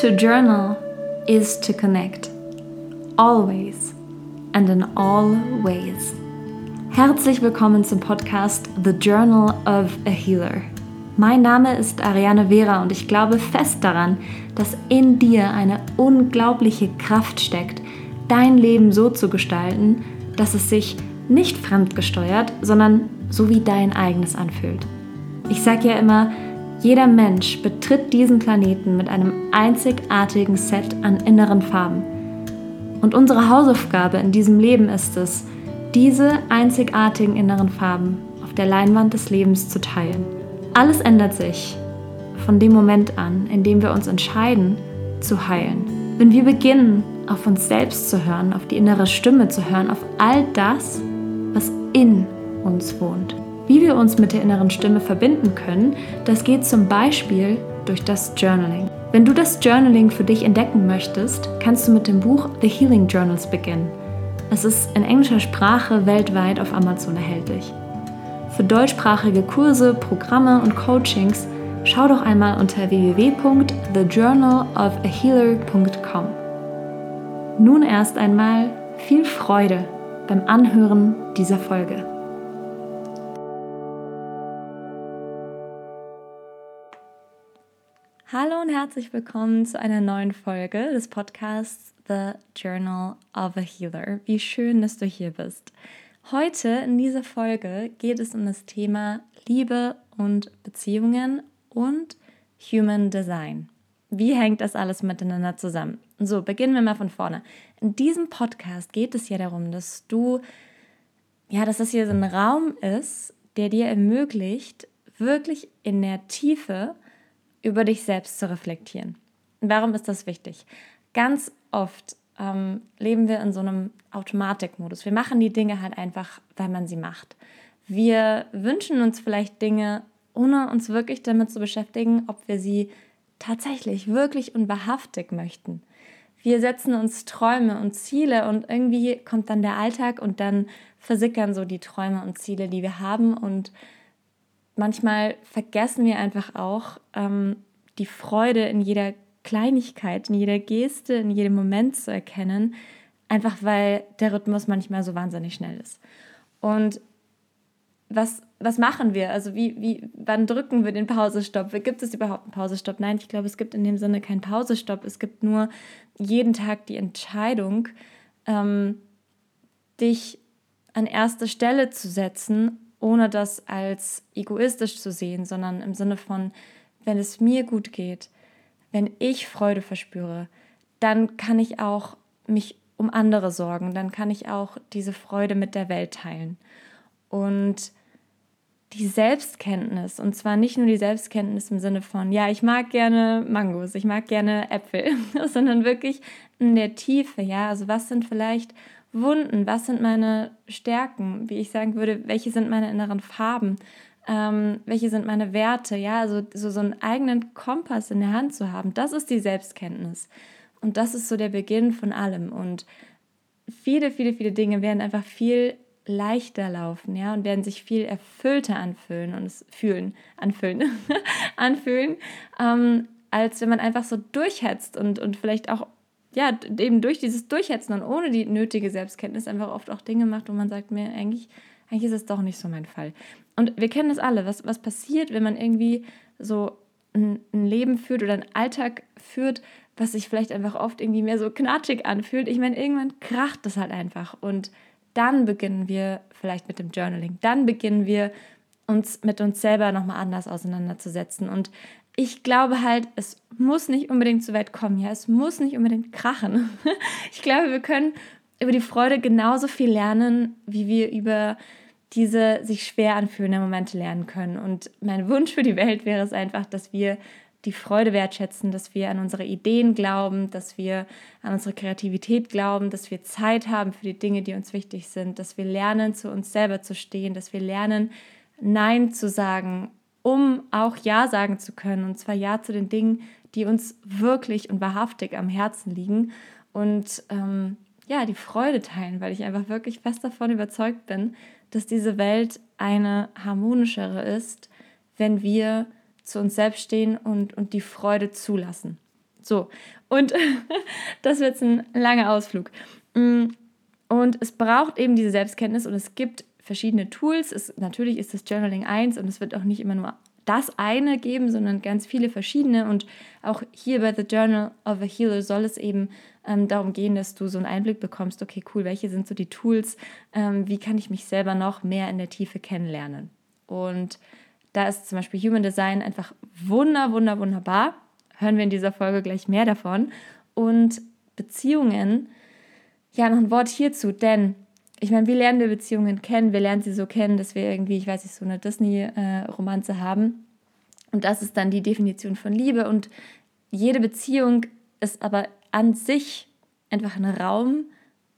To journal is to connect. Always and in all ways. Herzlich willkommen zum Podcast The Journal of a Healer. Mein Name ist Ariane Vera und ich glaube fest daran, dass in dir eine unglaubliche Kraft steckt, dein Leben so zu gestalten, dass es sich nicht fremdgesteuert, sondern so wie dein eigenes anfühlt. Ich sage ja immer, jeder Mensch betritt diesen Planeten mit einem einzigartigen Set an inneren Farben. Und unsere Hausaufgabe in diesem Leben ist es, diese einzigartigen inneren Farben auf der Leinwand des Lebens zu teilen. Alles ändert sich von dem Moment an, in dem wir uns entscheiden, zu heilen. Wenn wir beginnen, auf uns selbst zu hören, auf die innere Stimme zu hören, auf all das, was in uns wohnt. Wie wir uns mit der inneren Stimme verbinden können, das geht zum Beispiel durch das Journaling. Wenn du das Journaling für dich entdecken möchtest, kannst du mit dem Buch The Healing Journals beginnen. Es ist in englischer Sprache weltweit auf Amazon erhältlich. Für deutschsprachige Kurse, Programme und Coachings schau doch einmal unter www.thejournalofahealer.com. Nun erst einmal viel Freude beim Anhören dieser Folge. Hallo und herzlich willkommen zu einer neuen Folge des Podcasts The Journal of a Healer. Wie schön, dass du hier bist. Heute in dieser Folge geht es um das Thema Liebe und Beziehungen und Human Design. Wie hängt das alles miteinander zusammen? So, beginnen wir mal von vorne. In diesem Podcast geht es ja darum, dass du, ja, dass das hier so ein Raum ist, der dir ermöglicht, wirklich in der Tiefe über dich selbst zu reflektieren. warum ist das wichtig? Ganz oft ähm, leben wir in so einem Automatikmodus. Wir machen die Dinge halt einfach, weil man sie macht. Wir wünschen uns vielleicht Dinge, ohne uns wirklich damit zu beschäftigen, ob wir sie tatsächlich, wirklich und wahrhaftig möchten. Wir setzen uns Träume und Ziele und irgendwie kommt dann der Alltag und dann versickern so die Träume und Ziele, die wir haben und manchmal vergessen wir einfach auch ähm, die Freude in jeder Kleinigkeit, in jeder Geste, in jedem Moment zu erkennen, einfach weil der Rhythmus manchmal so wahnsinnig schnell ist. Und was, was machen wir? Also wie, wie, wann drücken wir den Pausestopp? Gibt es überhaupt einen Pausestopp? Nein, ich glaube, es gibt in dem Sinne keinen Pausestopp. Es gibt nur jeden Tag die Entscheidung, ähm, dich an erste Stelle zu setzen ohne das als egoistisch zu sehen, sondern im Sinne von, wenn es mir gut geht, wenn ich Freude verspüre, dann kann ich auch mich um andere sorgen, dann kann ich auch diese Freude mit der Welt teilen. Und die Selbstkenntnis, und zwar nicht nur die Selbstkenntnis im Sinne von, ja, ich mag gerne Mangos, ich mag gerne Äpfel, sondern wirklich in der Tiefe, ja, also was sind vielleicht Wunden? Was sind meine Stärken? Wie ich sagen würde, welche sind meine inneren Farben? Ähm, welche sind meine Werte? Ja, also so, so einen eigenen Kompass in der Hand zu haben, das ist die Selbstkenntnis. Und das ist so der Beginn von allem. Und viele, viele, viele Dinge werden einfach viel leichter laufen, ja, und werden sich viel erfüllter anfühlen und es fühlen, anfühlen, anfühlen, ähm, als wenn man einfach so durchhetzt und, und vielleicht auch ja, eben durch dieses Durchhetzen und ohne die nötige Selbstkenntnis einfach oft auch Dinge macht, wo man sagt, mir eigentlich, eigentlich ist es doch nicht so mein Fall. Und wir kennen das alle, was, was passiert, wenn man irgendwie so ein, ein Leben führt oder einen Alltag führt, was sich vielleicht einfach oft irgendwie mehr so knatschig anfühlt. Ich meine, irgendwann kracht das halt einfach. Und dann beginnen wir vielleicht mit dem Journaling. Dann beginnen wir uns mit uns selber nochmal anders auseinanderzusetzen. Und ich glaube halt, es muss nicht unbedingt so weit kommen, ja, es muss nicht unbedingt krachen. Ich glaube, wir können über die Freude genauso viel lernen, wie wir über diese sich schwer anfühlenden Momente lernen können. Und mein Wunsch für die Welt wäre es einfach, dass wir die Freude wertschätzen, dass wir an unsere Ideen glauben, dass wir an unsere Kreativität glauben, dass wir Zeit haben für die Dinge, die uns wichtig sind, dass wir lernen, zu uns selber zu stehen, dass wir lernen, Nein zu sagen um auch Ja sagen zu können. Und zwar Ja zu den Dingen, die uns wirklich und wahrhaftig am Herzen liegen. Und ähm, ja, die Freude teilen, weil ich einfach wirklich fest davon überzeugt bin, dass diese Welt eine harmonischere ist, wenn wir zu uns selbst stehen und, und die Freude zulassen. So, und das wird jetzt ein langer Ausflug. Mm, und es braucht eben diese Selbstkenntnis und es gibt verschiedene Tools. Es, natürlich ist das Journaling eins und es wird auch nicht immer nur das eine geben, sondern ganz viele verschiedene. Und auch hier bei The Journal of a Healer soll es eben ähm, darum gehen, dass du so einen Einblick bekommst, okay, cool, welche sind so die Tools, ähm, wie kann ich mich selber noch mehr in der Tiefe kennenlernen. Und da ist zum Beispiel Human Design einfach wunder, wunder, wunderbar. Hören wir in dieser Folge gleich mehr davon. Und Beziehungen, ja, noch ein Wort hierzu, denn ich meine, wie lernen wir Beziehungen kennen? Wir lernen sie so kennen, dass wir irgendwie, ich weiß nicht, so eine Disney-Romanze haben. Und das ist dann die Definition von Liebe. Und jede Beziehung ist aber an sich einfach ein Raum,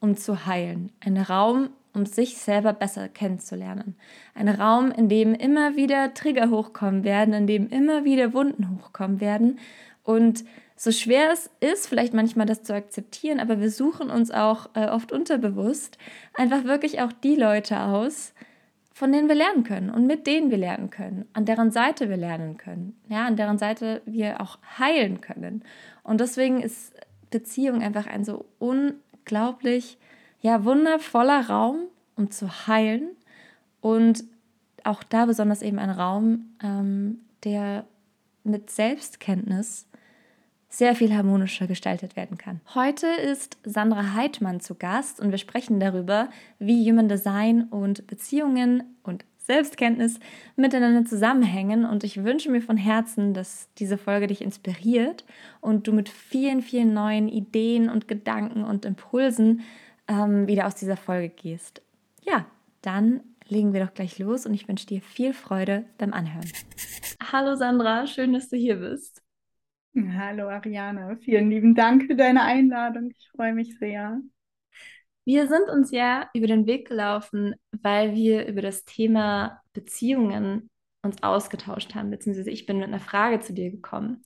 um zu heilen. Ein Raum, um sich selber besser kennenzulernen. Ein Raum, in dem immer wieder Trigger hochkommen werden, in dem immer wieder Wunden hochkommen werden. Und so schwer es ist, vielleicht manchmal das zu akzeptieren, aber wir suchen uns auch äh, oft unterbewusst einfach wirklich auch die Leute aus, von denen wir lernen können und mit denen wir lernen können, an deren Seite wir lernen können, ja, an deren Seite wir auch heilen können. Und deswegen ist Beziehung einfach ein so unglaublich, ja, wundervoller Raum, um zu heilen und auch da besonders eben ein Raum, ähm, der mit Selbstkenntnis sehr viel harmonischer gestaltet werden kann. Heute ist Sandra Heidmann zu Gast und wir sprechen darüber, wie Human Design und Beziehungen und Selbstkenntnis miteinander zusammenhängen und ich wünsche mir von Herzen, dass diese Folge dich inspiriert und du mit vielen, vielen neuen Ideen und Gedanken und Impulsen ähm, wieder aus dieser Folge gehst. Ja, dann legen wir doch gleich los und ich wünsche dir viel Freude beim Anhören. Hallo Sandra, schön, dass du hier bist. Hallo Ariane, vielen lieben Dank für deine Einladung. Ich freue mich sehr. Wir sind uns ja über den Weg gelaufen, weil wir über das Thema Beziehungen uns ausgetauscht haben, beziehungsweise ich bin mit einer Frage zu dir gekommen.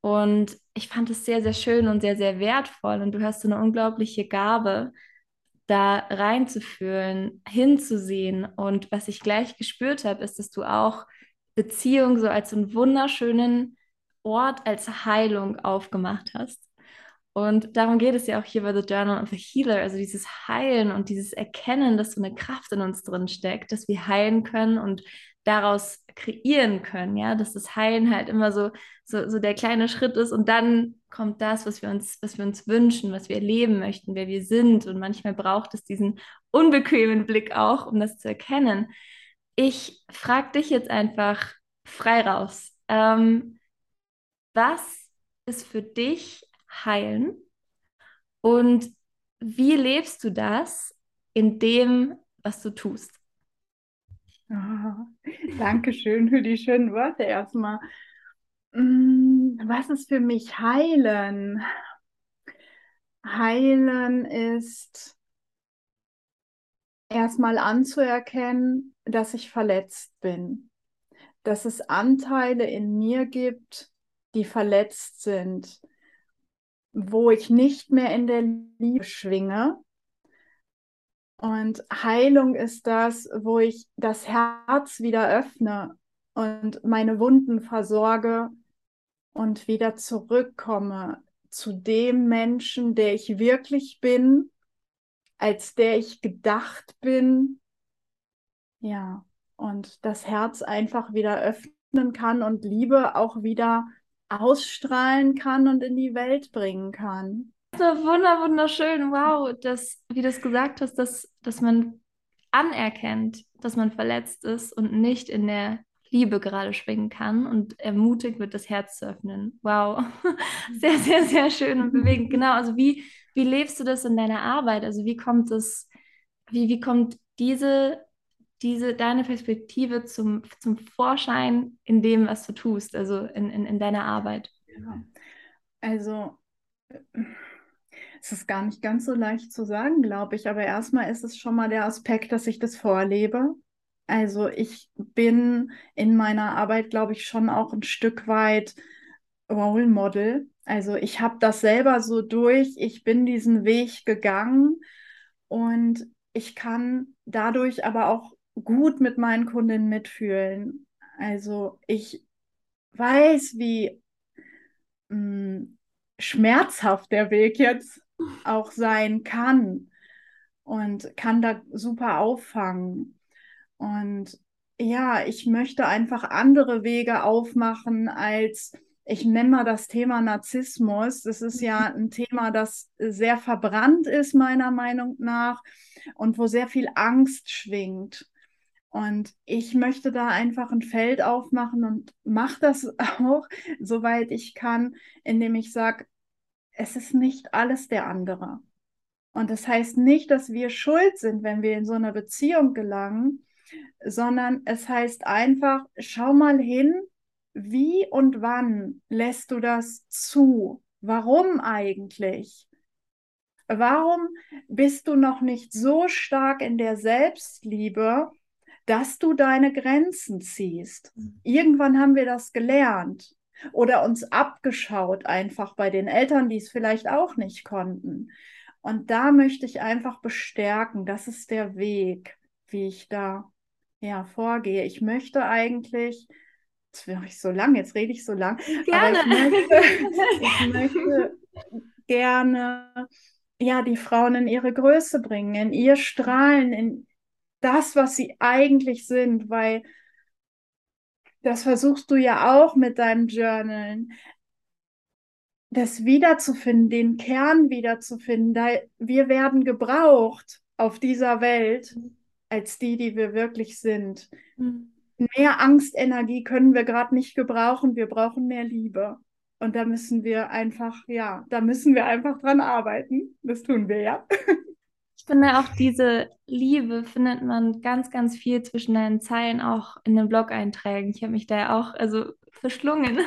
Und ich fand es sehr, sehr schön und sehr, sehr wertvoll. Und du hast so eine unglaubliche Gabe, da reinzufühlen, hinzusehen. Und was ich gleich gespürt habe, ist, dass du auch Beziehung so als einen wunderschönen Ort als Heilung aufgemacht hast. Und darum geht es ja auch hier bei The Journal of a Healer, also dieses Heilen und dieses Erkennen, dass so eine Kraft in uns drin steckt, dass wir heilen können und daraus kreieren können, ja, dass das Heilen halt immer so, so, so der kleine Schritt ist und dann kommt das, was wir uns, was wir uns wünschen, was wir erleben möchten, wer wir sind. Und manchmal braucht es diesen unbequemen Blick auch, um das zu erkennen. Ich frage dich jetzt einfach frei raus. Ähm, was ist für dich heilen und wie lebst du das in dem, was du tust? Oh, Dankeschön für die schönen Worte erstmal. Mm, was ist für mich heilen? Heilen ist erstmal anzuerkennen, dass ich verletzt bin, dass es Anteile in mir gibt, die verletzt sind, wo ich nicht mehr in der Liebe schwinge. Und Heilung ist das, wo ich das Herz wieder öffne und meine Wunden versorge und wieder zurückkomme zu dem Menschen, der ich wirklich bin, als der ich gedacht bin. Ja, und das Herz einfach wieder öffnen kann und Liebe auch wieder ausstrahlen kann und in die Welt bringen kann. So wunder, wunderschön. Wow, dass, wie du es gesagt hast, dass, dass man anerkennt, dass man verletzt ist und nicht in der Liebe gerade schwingen kann und ermutigt wird, das Herz zu öffnen. Wow, sehr, sehr, sehr schön und bewegend. Genau, also wie, wie lebst du das in deiner Arbeit? Also wie kommt es, wie, wie kommt diese diese, deine Perspektive zum, zum Vorschein in dem, was du tust, also in, in, in deiner Arbeit? Also es ist gar nicht ganz so leicht zu sagen, glaube ich, aber erstmal ist es schon mal der Aspekt, dass ich das vorlebe. Also ich bin in meiner Arbeit, glaube ich, schon auch ein Stück weit Role Model. Also ich habe das selber so durch, ich bin diesen Weg gegangen und ich kann dadurch aber auch gut mit meinen Kundinnen mitfühlen. Also ich weiß, wie mh, mm, schmerzhaft der Weg jetzt auch sein kann und kann da super auffangen. Und ja, ich möchte einfach andere Wege aufmachen als ich nenne mal das Thema Narzissmus. Das ist ja ein Thema, das sehr verbrannt ist, meiner Meinung nach, und wo sehr viel Angst schwingt. Und ich möchte da einfach ein Feld aufmachen und mache das auch, soweit ich kann, indem ich sage, es ist nicht alles der andere. Und das heißt nicht, dass wir schuld sind, wenn wir in so eine Beziehung gelangen, sondern es heißt einfach, schau mal hin, wie und wann lässt du das zu? Warum eigentlich? Warum bist du noch nicht so stark in der Selbstliebe, dass du deine Grenzen ziehst? Mhm. Irgendwann haben wir das gelernt oder uns abgeschaut, einfach bei den Eltern, die es vielleicht auch nicht konnten. Und da möchte ich einfach bestärken, das ist der Weg, wie ich da ja vorgehe. Ich möchte eigentlich, jetzt mache ich so lang, jetzt rede ich so lang, gerne. ich möchte, ich möchte gerne ja die Frauen in ihre Größe bringen, in ihr Strahlen, in das, was sie eigentlich sind, weil das versuchst du ja auch mit deinem Journalen, das wiederzufinden, den Kern wiederzufinden. Da wir werden gebraucht auf dieser Welt als die, die wir wirklich sind. Mhm. Mehr Angstenergie können wir gerade nicht gebrauchen. Wir brauchen mehr Liebe. Und da müssen wir einfach, ja, da müssen wir einfach dran arbeiten. Das tun wir ja. Ich finde auch diese Liebe findet man ganz, ganz viel zwischen deinen Zeilen auch in den Blog-Einträgen. Ich habe mich da ja auch also verschlungen.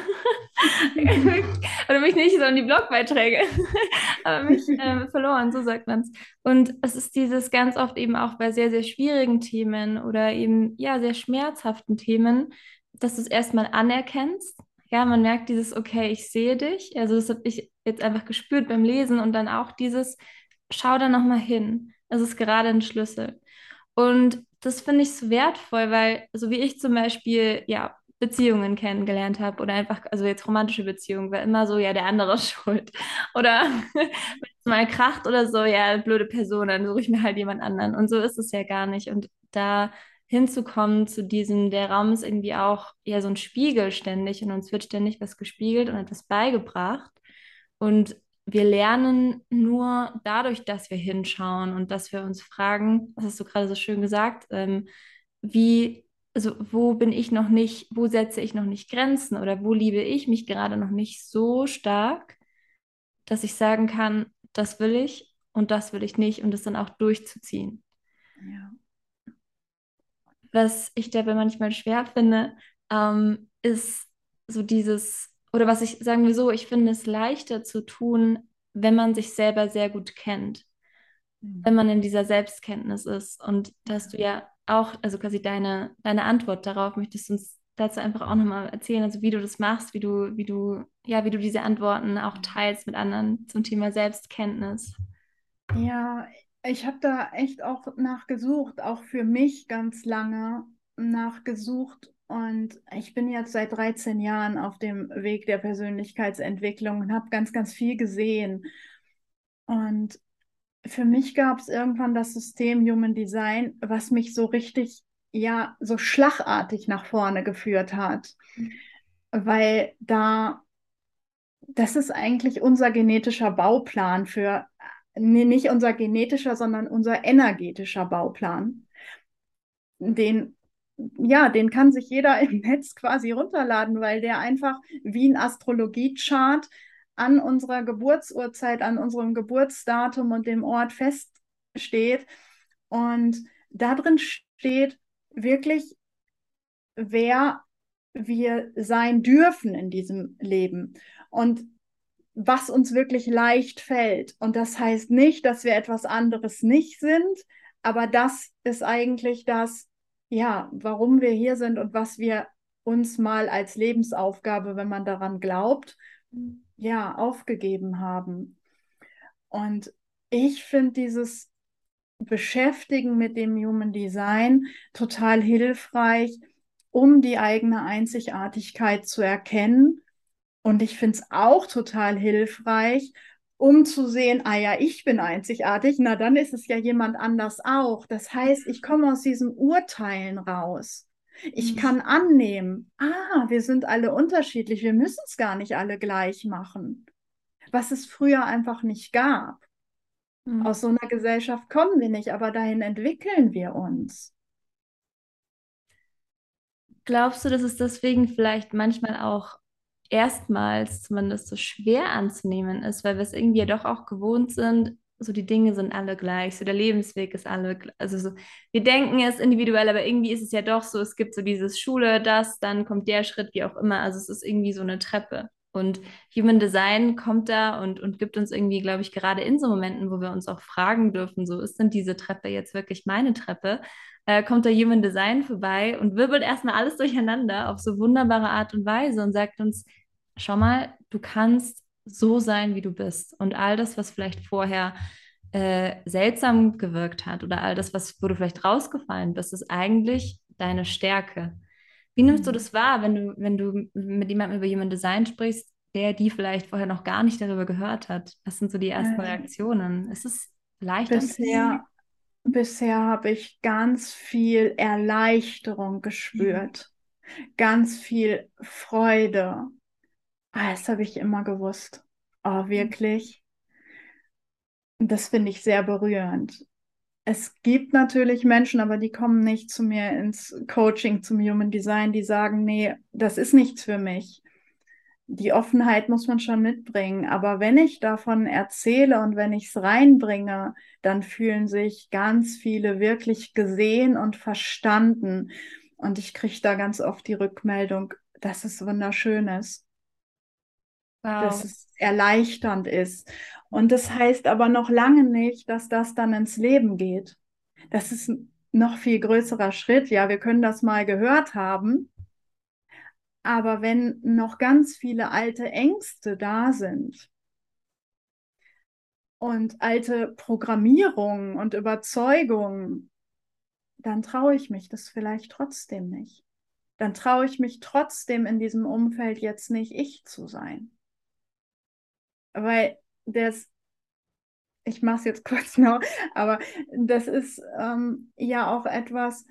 Oder mich nicht so in die Blogbeiträge, aber mich äh, verloren, so sagt man es. Und es ist dieses ganz oft eben auch bei sehr, sehr schwierigen Themen oder eben ja sehr schmerzhaften Themen, dass du es erstmal anerkennst. Ja, man merkt dieses, okay, ich sehe dich. Also das habe ich jetzt einfach gespürt beim Lesen und dann auch dieses, schau da nochmal hin. Es ist gerade ein Schlüssel. Und das finde ich so wertvoll, weil, so wie ich zum Beispiel, ja, Beziehungen kennengelernt habe oder einfach, also jetzt romantische Beziehungen, war immer so, ja, der andere ist schuld. Oder wenn es mal kracht oder so, ja, blöde Person, dann suche ich mir halt jemand anderen. Und so ist es ja gar nicht. Und da hinzukommen zu diesem, der Raum ist irgendwie auch ja so ein Spiegel ständig und uns wird ständig was gespiegelt und etwas beigebracht. Und wir lernen nur dadurch, dass wir hinschauen und dass wir uns fragen, das hast du gerade so schön gesagt, ähm, wie, also wo bin ich noch nicht, wo setze ich noch nicht Grenzen oder wo liebe ich mich gerade noch nicht so stark, dass ich sagen kann, das will ich und das will ich nicht und das dann auch durchzuziehen. Ja. Was ich dabei manchmal schwer finde, ähm, ist so dieses oder was ich, sagen wir so, ich finde es leichter zu tun, wenn man sich selber sehr gut kennt. Mhm. Wenn man in dieser Selbstkenntnis ist. Und dass du ja auch, also quasi deine, deine Antwort darauf, möchtest du uns dazu einfach auch nochmal erzählen, also wie du das machst, wie du, wie du, ja, wie du diese Antworten auch teilst mit anderen zum Thema Selbstkenntnis. Ja, ich habe da echt auch nachgesucht, auch für mich ganz lange nachgesucht, und ich bin jetzt seit 13 Jahren auf dem Weg der Persönlichkeitsentwicklung und habe ganz, ganz viel gesehen. Und für mich gab es irgendwann das System Human Design, was mich so richtig, ja, so schlagartig nach vorne geführt hat. Weil da, das ist eigentlich unser genetischer Bauplan für, nee, nicht unser genetischer, sondern unser energetischer Bauplan, den ja, den kann sich jeder im Netz quasi runterladen, weil der einfach wie ein Astrologiechart an unserer Geburtsurzeit, an unserem Geburtsdatum und dem Ort feststeht. Und da drin steht wirklich, wer wir sein dürfen in diesem Leben und was uns wirklich leicht fällt. Und das heißt nicht, dass wir etwas anderes nicht sind, aber das ist eigentlich das, ja, warum wir hier sind und was wir uns mal als Lebensaufgabe, wenn man daran glaubt, ja, aufgegeben haben. Und ich finde dieses Beschäftigen mit dem Human Design total hilfreich, um die eigene Einzigartigkeit zu erkennen Und ich finde es auch total hilfreich, um zu sehen, ah ja, ich bin einzigartig, na dann ist es ja jemand anders auch. Das heißt, ich komme aus diesen Urteilen raus. Ich mhm. kann annehmen, ah, wir sind alle unterschiedlich, wir müssen es gar nicht alle gleich machen, was es früher einfach nicht gab. Mhm. Aus so einer Gesellschaft kommen wir nicht, aber dahin entwickeln wir uns. Glaubst du, dass es deswegen vielleicht manchmal auch erstmals zumindest so schwer anzunehmen ist, weil wir es irgendwie ja doch auch gewohnt sind, so die Dinge sind alle gleich, so der Lebensweg ist alle, also so, wir denken es individuell, aber irgendwie ist es ja doch so, es gibt so dieses Schule, das, dann kommt der Schritt, wie auch immer, also es ist irgendwie so eine Treppe. Und Human Design kommt da und, und gibt uns irgendwie, glaube ich, gerade in so Momenten, wo wir uns auch fragen dürfen, so ist denn diese Treppe jetzt wirklich meine Treppe? Äh, kommt da Human Design vorbei und wirbelt erstmal alles durcheinander auf so wunderbare Art und Weise und sagt uns, schau mal, du kannst so sein, wie du bist. Und all das, was vielleicht vorher äh, seltsam gewirkt hat oder all das, was, wo du vielleicht rausgefallen bist, ist eigentlich deine Stärke. Wie nimmst du mhm. das wahr, wenn du, wenn du mit jemandem über Human Design sprichst, der die vielleicht vorher noch gar nicht darüber gehört hat? Was sind so die ersten äh, Reaktionen? Ist es leicht? Bisher, bisher habe ich ganz viel Erleichterung gespürt, mhm. ganz viel Freude. Ah, das habe ich immer gewusst. Oh, wirklich. Das finde ich sehr berührend. Es gibt natürlich Menschen, aber die kommen nicht zu mir ins Coaching zum Human Design, die sagen, nee, das ist nichts für mich. Die Offenheit muss man schon mitbringen. Aber wenn ich davon erzähle und wenn ich es reinbringe, dann fühlen sich ganz viele wirklich gesehen und verstanden. Und ich kriege da ganz oft die Rückmeldung, dass es wunderschön ist wow. dass es erleichternd ist. Und das heißt aber noch lange nicht, dass das dann ins Leben geht. Das ist ein noch viel größerer Schritt. Ja, wir können das mal gehört haben. Aber wenn noch ganz viele alte Ängste da sind und alte Programmierungen und Überzeugungen, dann traue ich mich das vielleicht trotzdem nicht. Dann traue ich mich trotzdem in diesem Umfeld jetzt nicht ich zu sein weil das, ich mache es jetzt kurz noch, aber das ist ähm, ja auch etwas,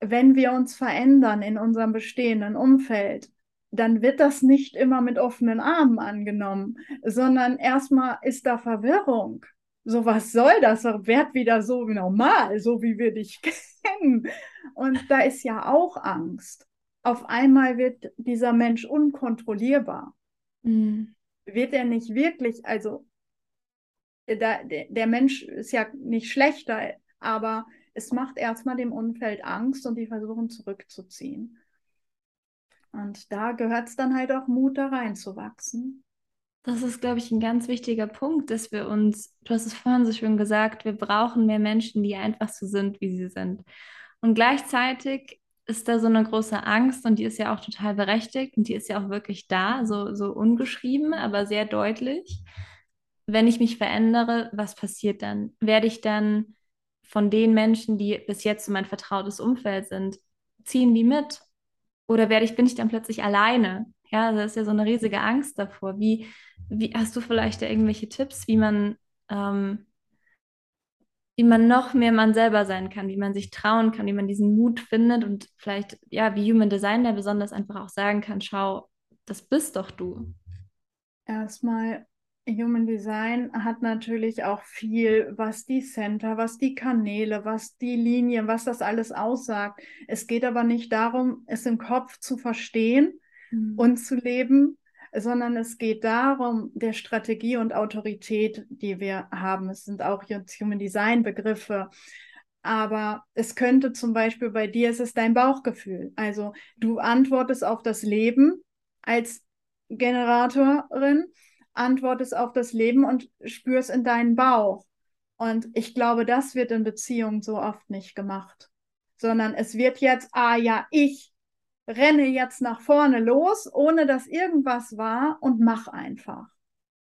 wenn wir uns verändern in unserem bestehenden Umfeld, dann wird das nicht immer mit offenen Armen angenommen, sondern erstmal ist da Verwirrung. So, was soll das? Werd wieder so normal, so wie wir dich kennen. Und da ist ja auch Angst. Auf einmal wird dieser Mensch unkontrollierbar. Mhm wird er nicht wirklich, also da, der, der Mensch ist ja nicht schlechter, aber es macht erstmal dem Umfeld Angst und die versuchen zurückzuziehen. Und da gehört es dann halt auch Mut, da reinzuwachsen. Das ist, glaube ich, ein ganz wichtiger Punkt, dass wir uns, du hast es vorhin so schön gesagt, wir brauchen mehr Menschen, die einfach so sind, wie sie sind. Und gleichzeitig ist da so eine große Angst und die ist ja auch total berechtigt und die ist ja auch wirklich da, so, so ungeschrieben, aber sehr deutlich. Wenn ich mich verändere, was passiert dann? Werde ich dann von den Menschen, die bis jetzt so mein vertrautes Umfeld sind, ziehen die mit? Oder werde ich, bin ich dann plötzlich alleine? Ja, also das ist ja so eine riesige Angst davor. Wie, wie hast du vielleicht da irgendwelche Tipps, wie man ähm, wie man noch mehr man selber sein kann, wie man sich trauen kann, wie man diesen Mut findet und vielleicht, ja, wie Human Design der besonders einfach auch sagen kann, schau, das bist doch du. Erstmal, Human Design hat natürlich auch viel, was die Center, was die Kanäle, was die Linien, was das alles aussagt. Es geht aber nicht darum, es im Kopf zu verstehen mhm. und zu leben, sondern es geht darum, der Strategie und Autorität, die wir haben. Es sind auch Human Design Begriffe. Aber es könnte zum Beispiel bei dir, es ist dein Bauchgefühl. Also du antwortest auf das Leben als Generatorin, antwortest auf das Leben und spürst in deinen Bauch. Und ich glaube, das wird in Beziehungen so oft nicht gemacht, sondern es wird jetzt, ah ja, ich renne jetzt nach vorne los, ohne dass irgendwas war und mach einfach.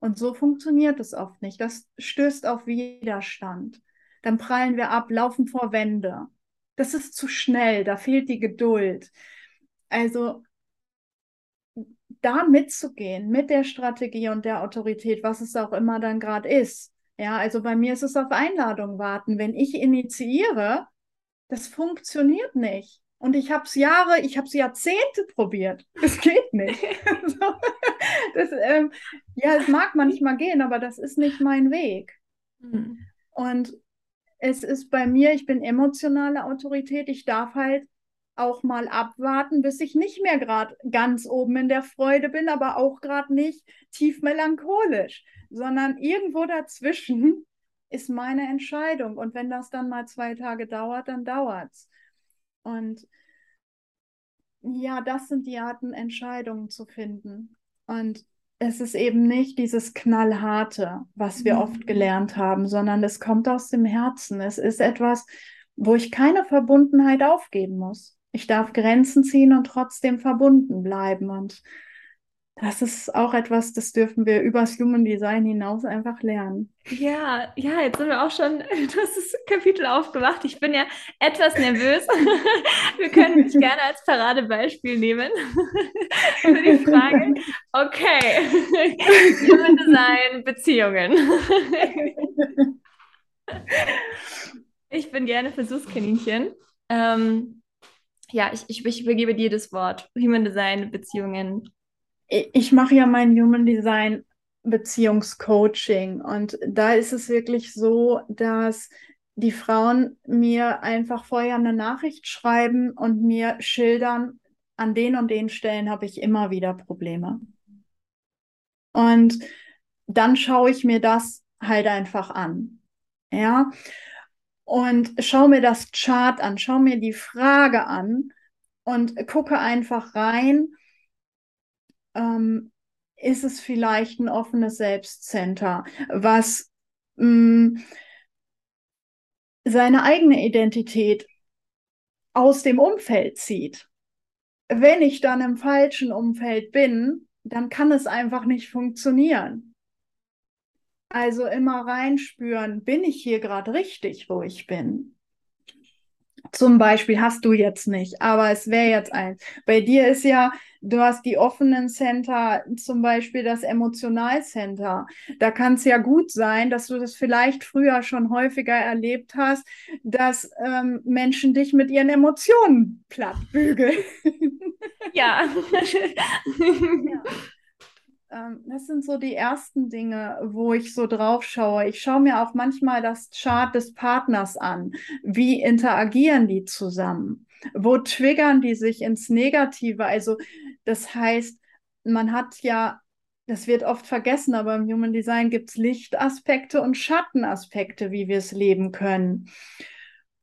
Und so funktioniert es oft nicht. Das stößt auf Widerstand. Dann prallen wir ab, laufen vor Wände. Das ist zu schnell, da fehlt die Geduld. Also da mitzugehen mit der Strategie und der Autorität, was es auch immer dann gerade ist. Ja, also bei mir ist es auf Einladung warten. Wenn ich initiiere, das funktioniert nicht. Und ich habe es Jahre, ich habe es Jahrzehnte probiert. Das geht nicht. das, ähm, ja, es mag manchmal gehen, aber das ist nicht mein Weg. Mhm. Und es ist bei mir, ich bin emotionale Autorität. Ich darf halt auch mal abwarten, bis ich nicht mehr gerade ganz oben in der Freude bin, aber auch gerade nicht tief melancholisch, sondern irgendwo dazwischen ist meine Entscheidung. Und wenn das dann mal zwei Tage dauert, dann dauert es. Und ja, das sind die Arten, Entscheidungen zu finden. Und es ist eben nicht dieses Knallharte, was wir mhm. oft gelernt haben, sondern es kommt aus dem Herzen. Es ist etwas, wo ich keine Verbundenheit aufgeben muss. Ich darf Grenzen ziehen und trotzdem verbunden bleiben. Und das ist auch etwas, das dürfen wir übers Human Design hinaus einfach lernen. Ja, ja, jetzt sind wir auch schon, das Kapitel aufgemacht. Ich bin ja etwas nervös. Wir können dich gerne als Paradebeispiel nehmen für die Frage. Okay, Human Design, Beziehungen. Ich bin gerne Versuchskaninchen. Ähm, ja, ich, ich, ich übergebe dir das Wort. Human Design, Beziehungen ich mache ja mein Human Design Beziehungscoaching und da ist es wirklich so, dass die Frauen mir einfach vorher eine Nachricht schreiben und mir schildern, an den und den Stellen habe ich immer wieder Probleme. Und dann schaue ich mir das halt einfach an. Ja. Und schaue mir das Chart an, schaue mir die Frage an und gucke einfach rein, ähm, ist es vielleicht ein offenes Selbstcenter, was mm, seine eigene Identität aus dem Umfeld zieht. Wenn ich dann im falschen Umfeld bin, dann kann es einfach nicht funktionieren. Also immer reinspüren, bin ich hier gerade richtig, wo ich bin? Zum Beispiel hast du jetzt nicht, aber es wäre jetzt eins. Bei dir ist ja, du hast die offenen Center, zum Beispiel das Emotionalcenter. Da kann es ja gut sein, dass du das vielleicht früher schon häufiger erlebt hast, dass ähm, Menschen dich mit ihren Emotionen plattbügeln. Ja. ja. Ähm, das sind so die ersten Dinge, wo ich so drauf schaue. Ich schaue mir auch manchmal das Chart des Partners an. Wie interagieren die zusammen? Wo triggern die sich ins Negative? Also, das heißt, man hat ja, das wird oft vergessen, aber im Human Design gibt es Lichtaspekte und Schattenaspekte, wie wir es leben können.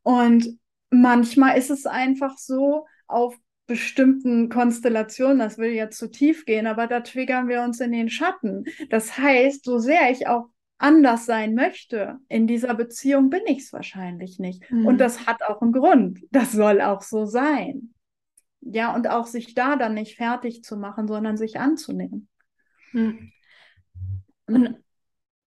Und manchmal ist es einfach so, auf bestimmten Konstellationen, das will jetzt zu tief gehen, aber da triggern wir uns in den Schatten. Das heißt, so sehr ich auch anders sein möchte, in dieser Beziehung bin ich es wahrscheinlich nicht. Mhm. Und das hat auch einen Grund. Das soll auch so sein. Ja, und auch sich da dann nicht fertig zu machen, sondern sich anzunehmen. Mhm. Und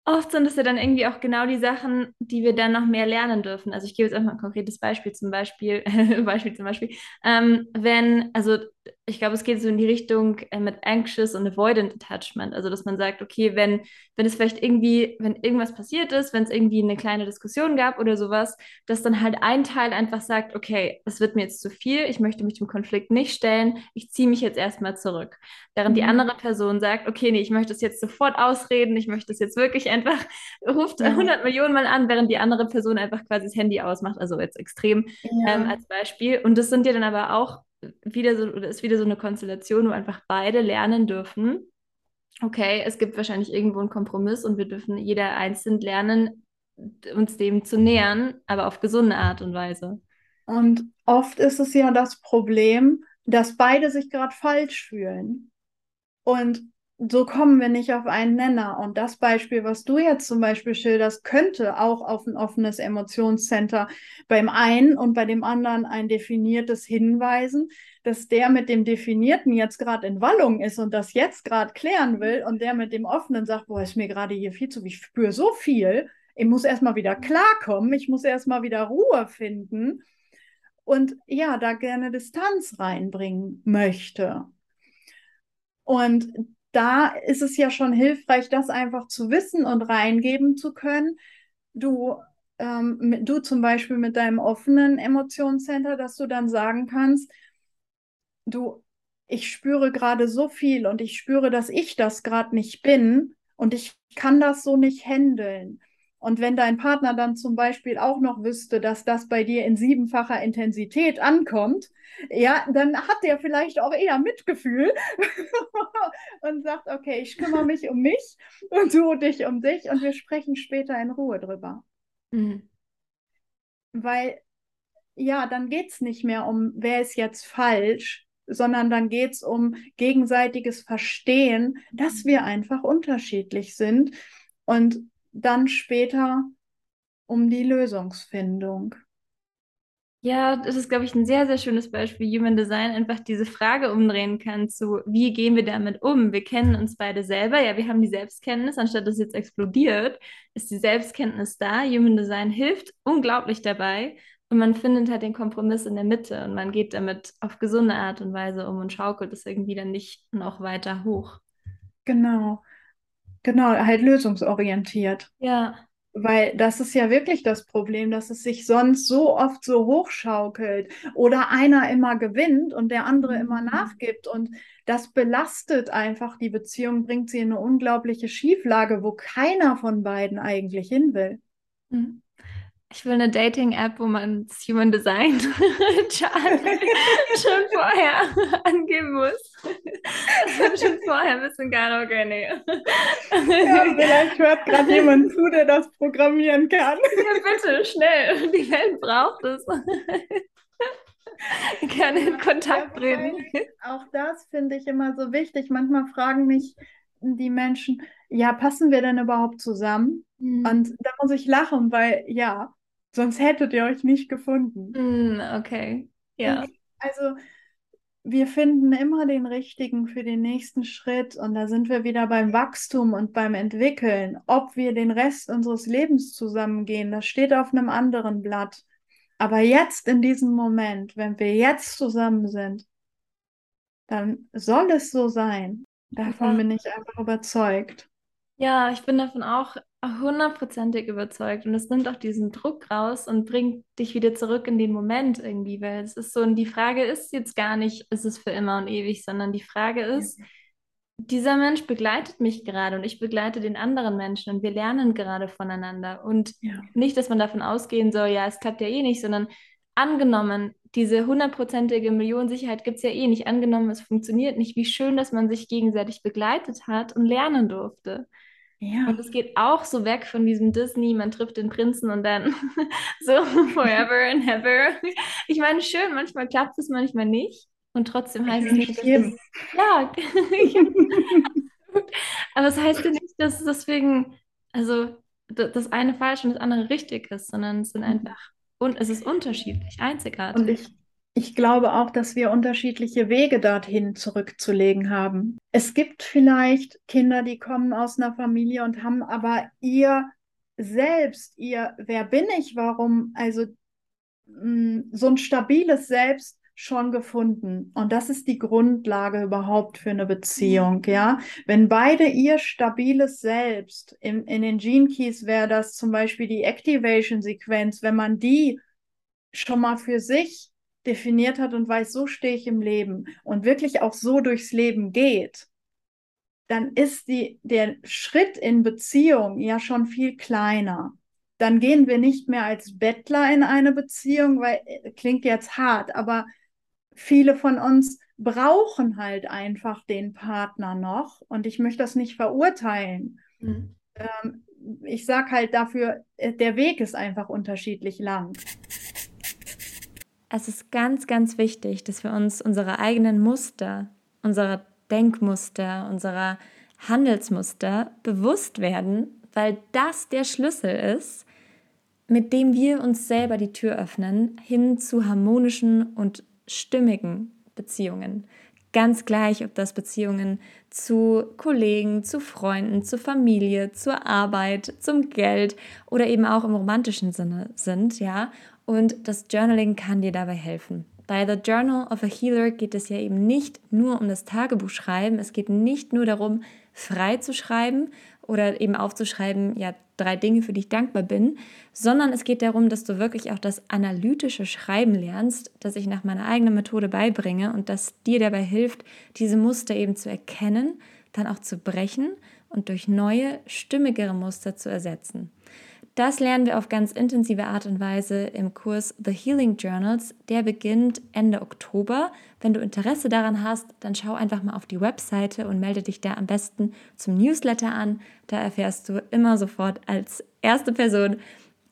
oft sind es ja dann irgendwie auch genau die Sachen, die wir dann noch mehr lernen dürfen. Also ich gebe jetzt einfach ein konkretes Beispiel, zum Beispiel, Beispiel zum Beispiel, ähm, wenn, also ich glaube, es geht so in die Richtung äh, mit anxious und avoidant attachment. Also, dass man sagt, okay, wenn, wenn es vielleicht irgendwie, wenn irgendwas passiert ist, wenn es irgendwie eine kleine Diskussion gab oder sowas, dass dann halt ein Teil einfach sagt, okay, es wird mir jetzt zu viel, ich möchte mich dem Konflikt nicht stellen, ich ziehe mich jetzt erstmal zurück. Während mhm. die andere Person sagt, okay, nee, ich möchte es jetzt sofort ausreden, ich möchte es jetzt wirklich einfach, ruft ja. 100 Millionen Mal an, während die andere Person einfach quasi das Handy ausmacht, also jetzt extrem ja. ähm, als Beispiel. Und das sind ja dann aber auch wieder so, oder ist wieder so eine Konstellation, wo einfach beide lernen dürfen, okay, es gibt wahrscheinlich irgendwo einen Kompromiss und wir dürfen jeder einzeln lernen, uns dem zu nähern, aber auf gesunde Art und Weise. Und oft ist es ja das Problem, dass beide sich gerade falsch fühlen. Und so kommen wir nicht auf einen Nenner. Und das Beispiel, was du jetzt zum Beispiel schilderst, könnte auch auf ein offenes Emotionscenter beim einen und bei dem anderen ein definiertes hinweisen, dass der mit dem Definierten jetzt gerade in Wallung ist und das jetzt gerade klären will und der mit dem Offenen sagt, boah, ist mir gerade hier viel zu, ich spüre so viel, ich muss erstmal wieder klarkommen, ich muss erstmal wieder Ruhe finden und ja, da gerne Distanz reinbringen möchte. Und da ist es ja schon hilfreich, das einfach zu wissen und reingeben zu können. Du, ähm, du zum Beispiel mit deinem offenen Emotionscenter, dass du dann sagen kannst, du, ich spüre gerade so viel und ich spüre, dass ich das gerade nicht bin und ich kann das so nicht handeln. Und wenn dein Partner dann zum Beispiel auch noch wüsste, dass das bei dir in siebenfacher Intensität ankommt, ja, dann hat der vielleicht auch eher Mitgefühl und sagt, okay, ich kümmere mich um mich und du dich um dich und wir sprechen später in Ruhe drüber. Mhm. Weil, ja, dann geht es nicht mehr um, wer ist jetzt falsch, sondern dann geht es um gegenseitiges Verstehen, dass wir einfach unterschiedlich sind und dann später um die Lösungsfindung. Ja, das ist, glaube ich, ein sehr, sehr schönes Beispiel, wie Human Design einfach diese Frage umdrehen kann zu, wie gehen wir damit um? Wir kennen uns beide selber, ja, wir haben die Selbstkenntnis, anstatt dass es jetzt explodiert, ist die Selbstkenntnis da. Human Design hilft unglaublich dabei und man findet halt den Kompromiss in der Mitte und man geht damit auf gesunde Art und Weise um und schaukelt es irgendwie dann nicht noch weiter hoch. Genau. Genau, halt lösungsorientiert. Ja. Weil das ist ja wirklich das Problem, dass es sich sonst so oft so hochschaukelt oder einer immer gewinnt und der andere mhm. immer nachgibt. Und das belastet einfach die Beziehung, bringt sie in eine unglaubliche Schieflage, wo keiner von beiden eigentlich hin will. Mhm. Ich will eine Dating-App, wo man das Human Design schon vorher angeben muss. Schon vorher wissen kann, okay, nee. Ja, vielleicht hört gerade jemand zu, der das programmieren kann. Ja, bitte, schnell. Die Welt braucht es. Gerne in Kontakt treten. Auch das finde ich immer so wichtig. Manchmal fragen mich die Menschen, ja, passen wir denn überhaupt zusammen? Mhm. Und da muss ich lachen, weil ja, Sonst hättet ihr euch nicht gefunden. Mm, okay. Ja. Also wir finden immer den richtigen für den nächsten Schritt und da sind wir wieder beim Wachstum und beim Entwickeln. Ob wir den Rest unseres Lebens zusammengehen, das steht auf einem anderen Blatt. Aber jetzt in diesem Moment, wenn wir jetzt zusammen sind, dann soll es so sein. Davon ja. bin ich einfach überzeugt. Ja, ich bin davon auch hundertprozentig überzeugt. Und es nimmt auch diesen Druck raus und bringt dich wieder zurück in den Moment irgendwie, weil es ist so, und die Frage ist jetzt gar nicht, ist es für immer und ewig, sondern die Frage ist, dieser Mensch begleitet mich gerade und ich begleite den anderen Menschen und wir lernen gerade voneinander. Und ja. nicht, dass man davon ausgehen soll, ja, es klappt ja eh nicht, sondern angenommen, diese hundertprozentige Millionensicherheit gibt es ja eh nicht, angenommen, es funktioniert nicht, wie schön, dass man sich gegenseitig begleitet hat und lernen durfte. Ja. Und es geht auch so weg von diesem Disney, man trifft den Prinzen und dann so forever and ever. Ich meine, schön, manchmal klappt es, manchmal nicht. Und trotzdem heißt es nicht, dass es, ja, aber es heißt ja nicht, dass deswegen, also das eine falsch und das andere richtig ist, sondern es sind mhm. einfach, und es ist unterschiedlich, einzigartig. Und ich, ich glaube auch, dass wir unterschiedliche Wege dorthin zurückzulegen haben. Es gibt vielleicht Kinder, die kommen aus einer Familie und haben aber ihr selbst, ihr Wer bin ich, warum, also mh, mm, so ein stabiles Selbst schon gefunden. Und das ist die Grundlage überhaupt für eine Beziehung, mhm. ja. Wenn beide ihr stabiles Selbst, in, in den Gene Keys wäre das zum Beispiel die Activation-Sequenz, wenn man die schon mal für sich definiert hat und weiß, so stehe ich im Leben und wirklich auch so durchs Leben geht, dann ist die, der Schritt in Beziehung ja schon viel kleiner. Dann gehen wir nicht mehr als Bettler in eine Beziehung, weil äh, klingt jetzt hart, aber viele von uns brauchen halt einfach den Partner noch und ich möchte das nicht verurteilen. Mhm. Ähm, ich sage halt dafür, äh, der Weg ist einfach unterschiedlich lang es ist ganz, ganz wichtig, dass wir uns unsere eigenen Muster, unserer Denkmuster, unserer Handelsmuster bewusst werden, weil das der Schlüssel ist, mit dem wir uns selber die Tür öffnen hin zu harmonischen und stimmigen Beziehungen. Ganz gleich, ob das Beziehungen zu Kollegen, zu Freunden, zur Familie, zur Arbeit, zum Geld oder eben auch im romantischen Sinne sind, ja. Und das Journaling kann dir dabei helfen. Bei The Journal of a Healer geht es ja eben nicht nur um das Tagebuchschreiben, es geht nicht nur darum, frei zu schreiben oder eben aufzuschreiben, ja, drei Dinge, für die ich dankbar bin, sondern es geht darum, dass du wirklich auch das analytische Schreiben lernst, das ich nach meiner eigenen Methode beibringe und das dir dabei hilft, diese Muster eben zu erkennen, dann auch zu brechen und durch neue, stimmigere Muster zu ersetzen. Das lernen wir auf ganz intensive Art und Weise im Kurs The Healing Journals. Der beginnt Ende Oktober. Wenn du Interesse daran hast, dann schau einfach mal auf die Webseite und melde dich da am besten zum Newsletter an. Da erfährst du immer sofort als erste Person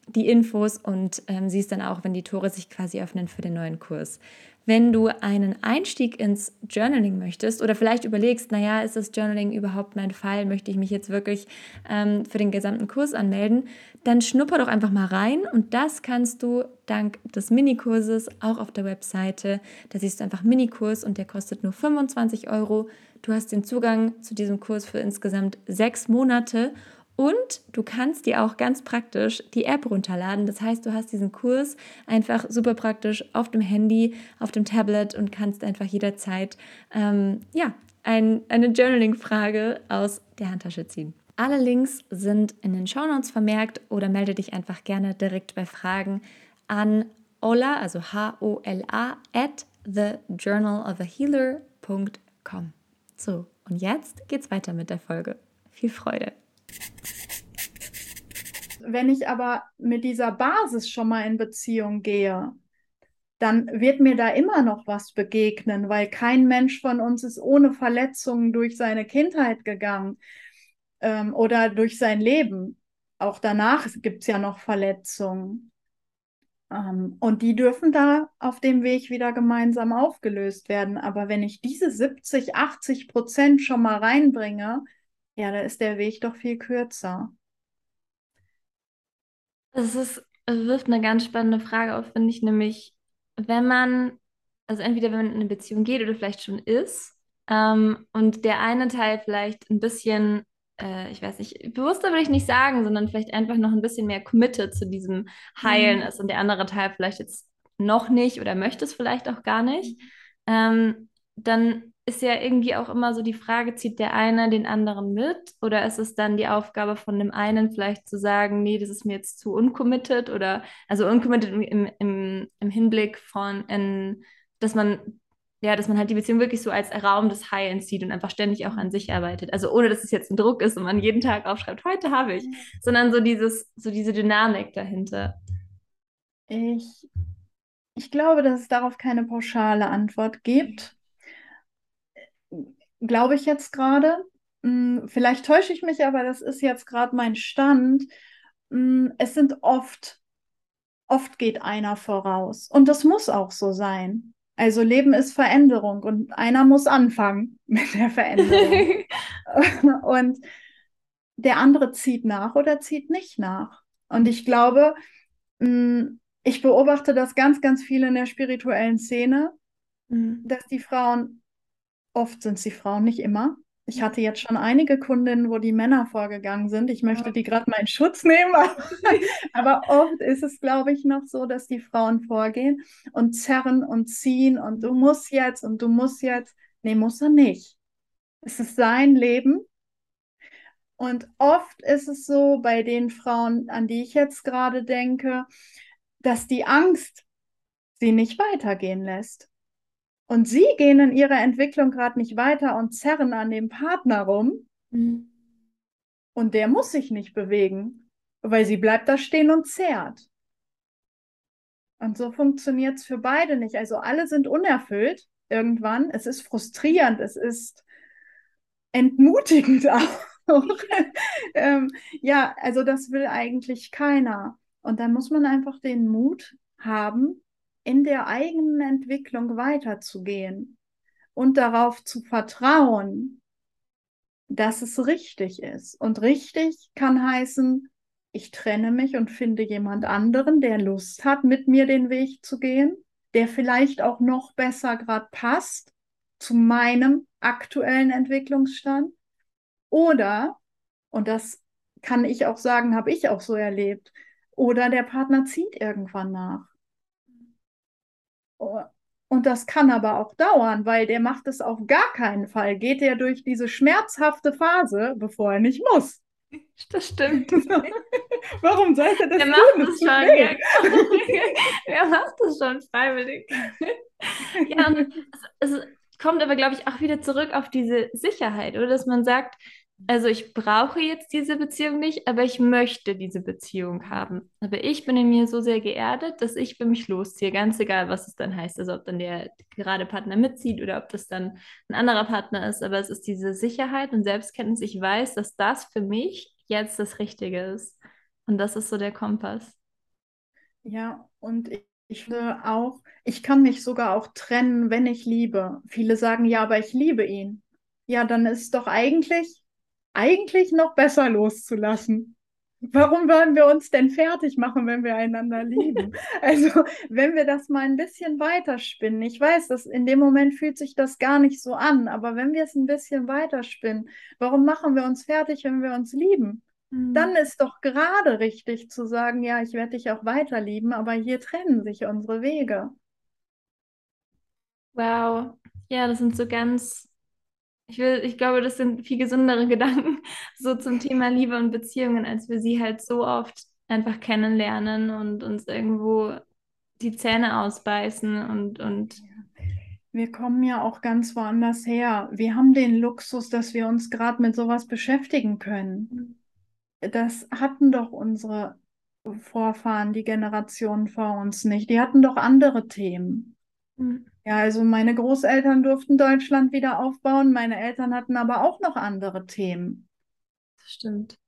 die Infos und ähm, siehst dann auch, wenn die Tore sich quasi öffnen für den neuen Kurs. Wenn du einen Einstieg ins Journaling möchtest oder vielleicht überlegst, naja, ist das Journaling überhaupt mein Fall? Möchte ich mich jetzt wirklich ähm, für den gesamten Kurs anmelden? Dann schnupper doch einfach mal rein und das kannst du dank des Minikurses auch auf der Webseite. Da siehst du einfach Minikurs und der kostet nur 25 Euro. Du hast den Zugang zu diesem Kurs für insgesamt sechs Monate und du kannst dir auch ganz praktisch die App runterladen. Das heißt, du hast diesen Kurs einfach super praktisch auf dem Handy, auf dem Tablet und kannst einfach jederzeit ähm, ja, ein, eine Journaling-Frage aus der Handtasche ziehen. Alle Links sind in den Shownotes vermerkt oder melde dich einfach gerne direkt bei Fragen an Ola, also H-O-L-A, at thejournalofahealer.com. So, und jetzt geht's weiter mit der Folge. Viel Freude! Wenn ich aber mit dieser Basis schon mal in Beziehung gehe, dann wird mir da immer noch was begegnen, weil kein Mensch von uns ist ohne Verletzungen durch seine Kindheit gegangen ähm, oder durch sein Leben. Auch danach gibt es ja noch Verletzungen. Ähm, und die dürfen da auf dem Weg wieder gemeinsam aufgelöst werden. Aber wenn ich diese 70, 80 Prozent schon mal reinbringe, ja, da ist der Weg doch viel kürzer. Das ist, es wirft eine ganz spannende Frage auf, finde ich, nämlich, wenn man, also entweder wenn man in eine Beziehung geht oder vielleicht schon ist, ähm, und der eine Teil vielleicht ein bisschen, äh, ich weiß nicht, bewusster würde ich nicht sagen, sondern vielleicht einfach noch ein bisschen mehr committed zu diesem Heilen mhm. ist und der andere Teil vielleicht jetzt noch nicht oder möchte es vielleicht auch gar nicht, mhm. ähm, dann ist ja irgendwie auch immer so die Frage, zieht der eine den anderen mit oder ist es dann die Aufgabe von dem einen vielleicht zu sagen, nee, das ist mir jetzt zu uncommitted oder also uncommitted im, im, im Hinblick von, in, dass man ja, dass man halt die Beziehung wirklich so als Raum des Heilens sieht und einfach ständig auch an sich arbeitet. Also ohne, dass es jetzt ein Druck ist und man jeden Tag aufschreibt, heute habe ich, sondern so dieses, so diese Dynamik dahinter. Ich, ich glaube, dass es darauf keine pauschale Antwort gibt glaube ich jetzt gerade. Hm, vielleicht täusche ich mich, aber das ist jetzt gerade mein Stand. Hm, es sind oft, oft geht einer voraus. Und das muss auch so sein. Also Leben ist Veränderung und einer muss anfangen mit der Veränderung. und der andere zieht nach oder zieht nicht nach. Und ich glaube, hm, ich beobachte das ganz, ganz viel in der spirituellen Szene, mhm. dass die Frauen Oft sind es die Frauen, nicht immer. Ich hatte jetzt schon einige Kundinnen, wo die Männer vorgegangen sind. Ich möchte die gerade mal in Schutz nehmen, aber oft ist es, glaube ich, noch so, dass die Frauen vorgehen und zerren und ziehen und du musst jetzt und du musst jetzt. Nee, muss er nicht. Es ist sein Leben. Und oft ist es so bei den Frauen, an die ich jetzt gerade denke, dass die Angst sie nicht weitergehen lässt. Und sie gehen in ihrer Entwicklung gerade nicht weiter und zerren an dem Partner rum. Mhm. Und der muss sich nicht bewegen, weil sie bleibt da stehen und zerrt. Und so funktioniert es für beide nicht. Also alle sind unerfüllt irgendwann. Es ist frustrierend, es ist entmutigend auch. ähm, ja, also das will eigentlich keiner. Und dann muss man einfach den Mut haben, in der eigenen Entwicklung weiterzugehen und darauf zu vertrauen, dass es richtig ist. Und richtig kann heißen, ich trenne mich und finde jemand anderen, der Lust hat, mit mir den Weg zu gehen, der vielleicht auch noch besser gerade passt zu meinem aktuellen Entwicklungsstand. Oder, und das kann ich auch sagen, habe ich auch so erlebt, oder der Partner zieht irgendwann nach. Und das kann aber auch dauern, weil der macht es auf gar keinen Fall. Geht er durch diese schmerzhafte Phase, bevor er nicht muss. Das stimmt. Warum sollte das Der tun? macht Das es tut schon. genau. Der macht es schon freiwillig. Ja, es, es kommt aber, glaube ich, auch wieder zurück auf diese Sicherheit, oder dass man sagt, also ich brauche jetzt diese Beziehung nicht, aber ich möchte diese Beziehung haben. Aber ich bin in mir so sehr geerdet, dass ich für mich losziehe, ganz egal, was es dann heißt. Also ob dann der gerade Partner mitzieht oder ob das dann ein anderer Partner ist. Aber es ist diese Sicherheit und Selbstkenntnis. Ich weiß, dass das für mich jetzt das Richtige ist. Und das ist so der Kompass. Ja, und ich, ich finde auch, ich kann mich sogar auch trennen, wenn ich liebe. Viele sagen, ja, aber ich liebe ihn. Ja, dann ist doch eigentlich, eigentlich noch besser loszulassen. Warum wollen wir uns denn fertig machen, wenn wir einander lieben? Also, wenn wir das mal ein bisschen weiterspinnen, ich weiß, dass in dem Moment fühlt sich das gar nicht so an, aber wenn wir es ein bisschen weiterspinnen, warum machen wir uns fertig, wenn wir uns lieben? Dann ist doch gerade richtig zu sagen, ja, ich werde dich auch weiter lieben, aber hier trennen sich unsere Wege. Wow. Ja, das sind so ganz, ich will, ich glaube, das sind viel gesündere Gedanken so zum Thema Liebe und Beziehungen, als wir sie halt so oft einfach kennenlernen und uns irgendwo die Zähne ausbeißen und, und Wir kommen ja auch ganz woanders her. Wir haben den Luxus, dass wir uns gerade mit sowas beschäftigen können. Das hatten doch unsere Vorfahren, die Generationen vor uns nicht. Die hatten doch andere Themen. Hm. Ja, also meine Großeltern durften Deutschland wieder aufbauen, meine Eltern hatten aber auch noch andere Themen. das stimmt.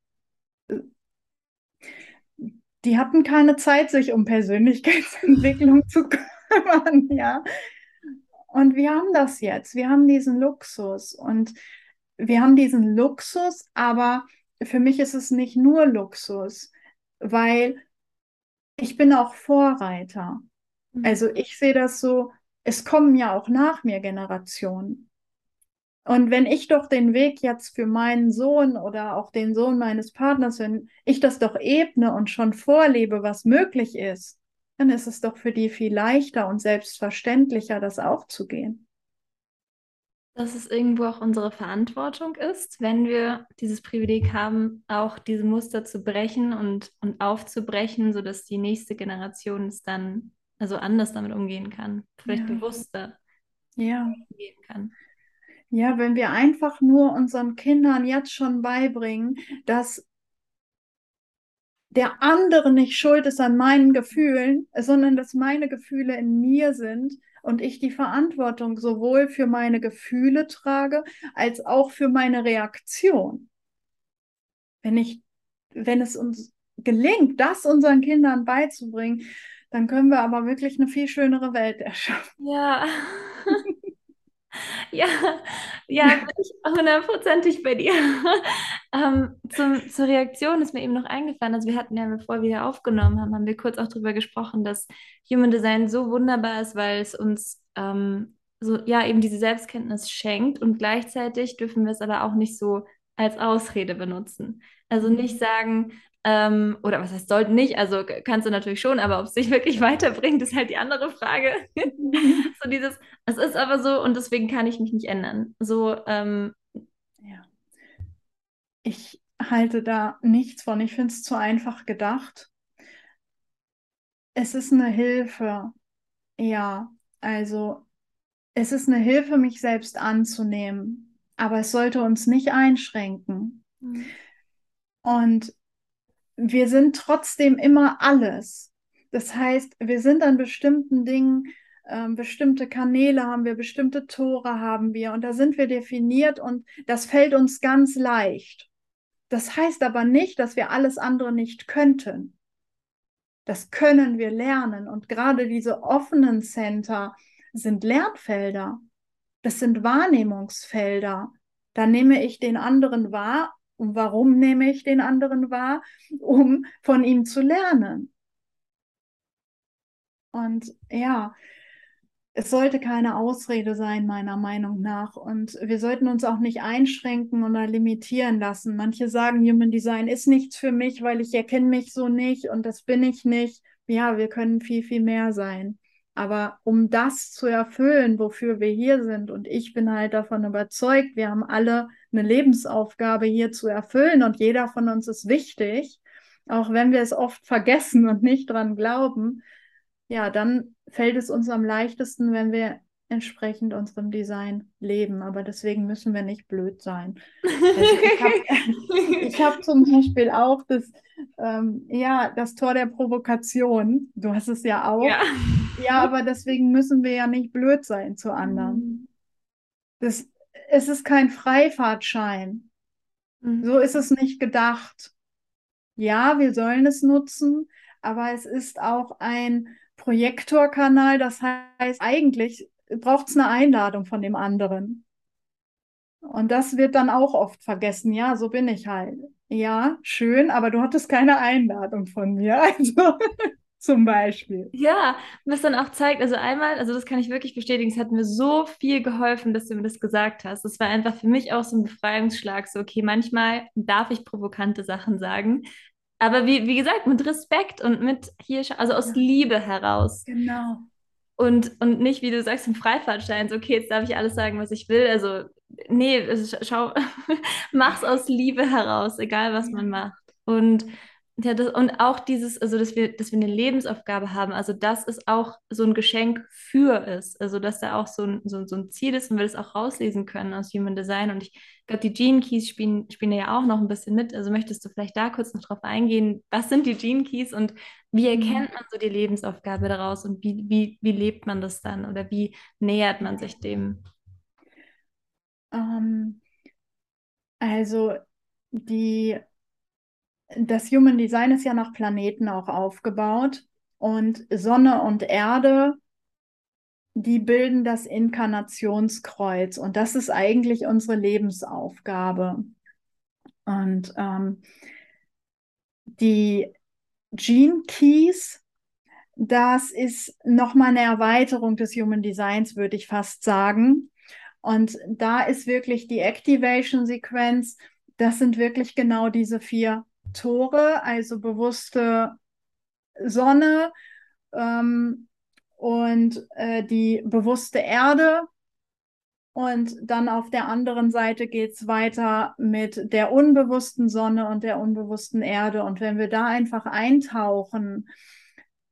Die hatten keine Zeit, sich um Persönlichkeitsentwicklung zu kümmern, ja. Und wir haben das jetzt. Wir haben diesen Luxus und wir haben diesen Luxus, aber für mich ist es nicht nur Luxus, weil ich bin auch Vorreiter. Hm. Also ich sehe das so, es kommen ja auch nach mir Generationen. Und wenn ich doch den Weg jetzt für meinen Sohn oder auch den Sohn meines Partners, wenn ich das doch ebne und schon vorlebe, was möglich ist, dann ist es doch für die viel leichter und selbstverständlicher, das auch zu gehen. dass es irgendwo auch unsere Verantwortung ist, wenn wir dieses Privileg haben, auch diese Muster zu brechen und, und aufzubrechen, sodass die nächste Generation es dann also anders damit umgehen kann, vielleicht Ja. bewusster Ja. umgehen kann. Ja, wenn wir einfach nur unseren Kindern jetzt schon beibringen, dass der andere nicht schuld ist an meinen Gefühlen, sondern dass meine Gefühle in mir sind und ich die Verantwortung sowohl für meine Gefühle trage, als auch für meine Reaktion. Wenn ich, wenn es uns gelingt, das unseren Kindern beizubringen, dann können wir aber wirklich eine viel schönere Welt erschaffen. Ja. Ja, ja, bin ich hundertprozentig bei dir. Ähm, zum, zur Reaktion ist mir eben noch eingefallen, also wir hatten ja, bevor wir hier aufgenommen haben, haben wir kurz auch darüber gesprochen, dass Human Design so wunderbar ist, weil es uns ähm, so, ja, eben diese Selbstkenntnis schenkt und gleichzeitig dürfen wir es aber auch nicht so als Ausrede benutzen. Also nicht sagen, ähm, oder was heißt sollten nicht, also kannst du natürlich schon, aber ob es dich wirklich weiterbringt, ist halt die andere Frage. So dieses, es ist aber so und deswegen kann ich mich nicht ändern. So, ähm, Ja. Ich halte da nichts von. Ich finde es zu einfach gedacht. Es ist eine Hilfe. Ja, also es ist eine Hilfe, mich selbst anzunehmen. Aber es sollte uns nicht einschränken. Und wir sind trotzdem immer alles. Das heißt, wir sind an bestimmten Dingen, ähm, bestimmte Kanäle haben wir, bestimmte Tore haben wir und da sind wir definiert und das fällt uns ganz leicht. Das heißt aber nicht, dass wir alles andere nicht könnten. Das können wir lernen und gerade diese offenen Center sind Lernfelder. Das sind Wahrnehmungsfelder. Da nehme ich den anderen wahr. Warum nehme ich den anderen wahr? Um von ihm zu lernen. Und ja, es sollte keine Ausrede sein, meiner Meinung nach. Und wir sollten uns auch nicht einschränken oder limitieren lassen. Manche sagen, Human Design ist nichts für mich, weil ich erkenne mich so nicht und das bin ich nicht. Ja, wir können viel, viel mehr sein. Aber um das zu erfüllen, wofür wir hier sind, und ich bin halt davon überzeugt, wir haben alle eine Lebensaufgabe hier zu erfüllen und jeder von uns ist wichtig, auch wenn wir es oft vergessen und nicht dran glauben, ja, dann fällt es uns am leichtesten, wenn wir entsprechend unserem Design leben. Aber deswegen müssen wir nicht blöd sein. Also ich habe hab zum Beispiel auch das, ähm, ja, das Tor der Provokation. Du hast es ja auch. Ja. ja, aber deswegen müssen wir ja nicht blöd sein zu anderen. Mhm. Das, es ist kein Freifahrtschein. Mhm. So ist es nicht gedacht. Ja, wir sollen es nutzen, aber es ist auch ein Projektorkanal. Das heißt, eigentlich braucht es eine Einladung von dem anderen. Und das wird dann auch oft vergessen. Ja, so bin ich halt. Ja, schön, aber du hattest keine Einladung von mir. Also zum Beispiel. Ja, was dann auch zeigt, also einmal, also das kann ich wirklich bestätigen, es hat mir so viel geholfen, dass du mir das gesagt hast. Das war einfach für mich auch so ein Befreiungsschlag. So, okay, manchmal darf ich provokante Sachen sagen, aber wie, wie gesagt, mit Respekt und mit hier, also aus ja. Liebe heraus. Genau. Und, und nicht, wie du sagst, im Freifahrtschein, so, okay, jetzt darf ich alles sagen, was ich will. Also, nee, also, schau, mach's aus Liebe heraus, egal was man macht. Und ja, das, und auch dieses, also dass wir, dass wir eine Lebensaufgabe haben, also das ist auch so ein Geschenk für es, also dass da auch so ein, so, so ein Ziel ist und wir das auch rauslesen können aus Human Design. Und ich glaube, die Gene Keys spielen, spielen ja auch noch ein bisschen mit. Also möchtest du vielleicht da kurz noch drauf eingehen, was sind die Gene Keys und wie mhm. erkennt man so die Lebensaufgabe daraus und wie, wie, wie lebt man das dann oder wie nähert man sich dem? Um, ähm, also die das Human Design ist ja nach Planeten auch aufgebaut und Sonne und Erde, die bilden das Inkarnationskreuz und das ist eigentlich unsere Lebensaufgabe. Und ähm, die Gene Keys, das ist nochmal eine Erweiterung des Human Designs, würde ich fast sagen. Und da ist wirklich die Activation-Sequenz, das sind wirklich genau diese vier Tore, also bewusste Sonne ähm, und äh, die bewusste Erde. Und dann auf der anderen Seite geht es weiter mit der unbewussten Sonne und der unbewussten Erde. Und wenn wir da einfach eintauchen,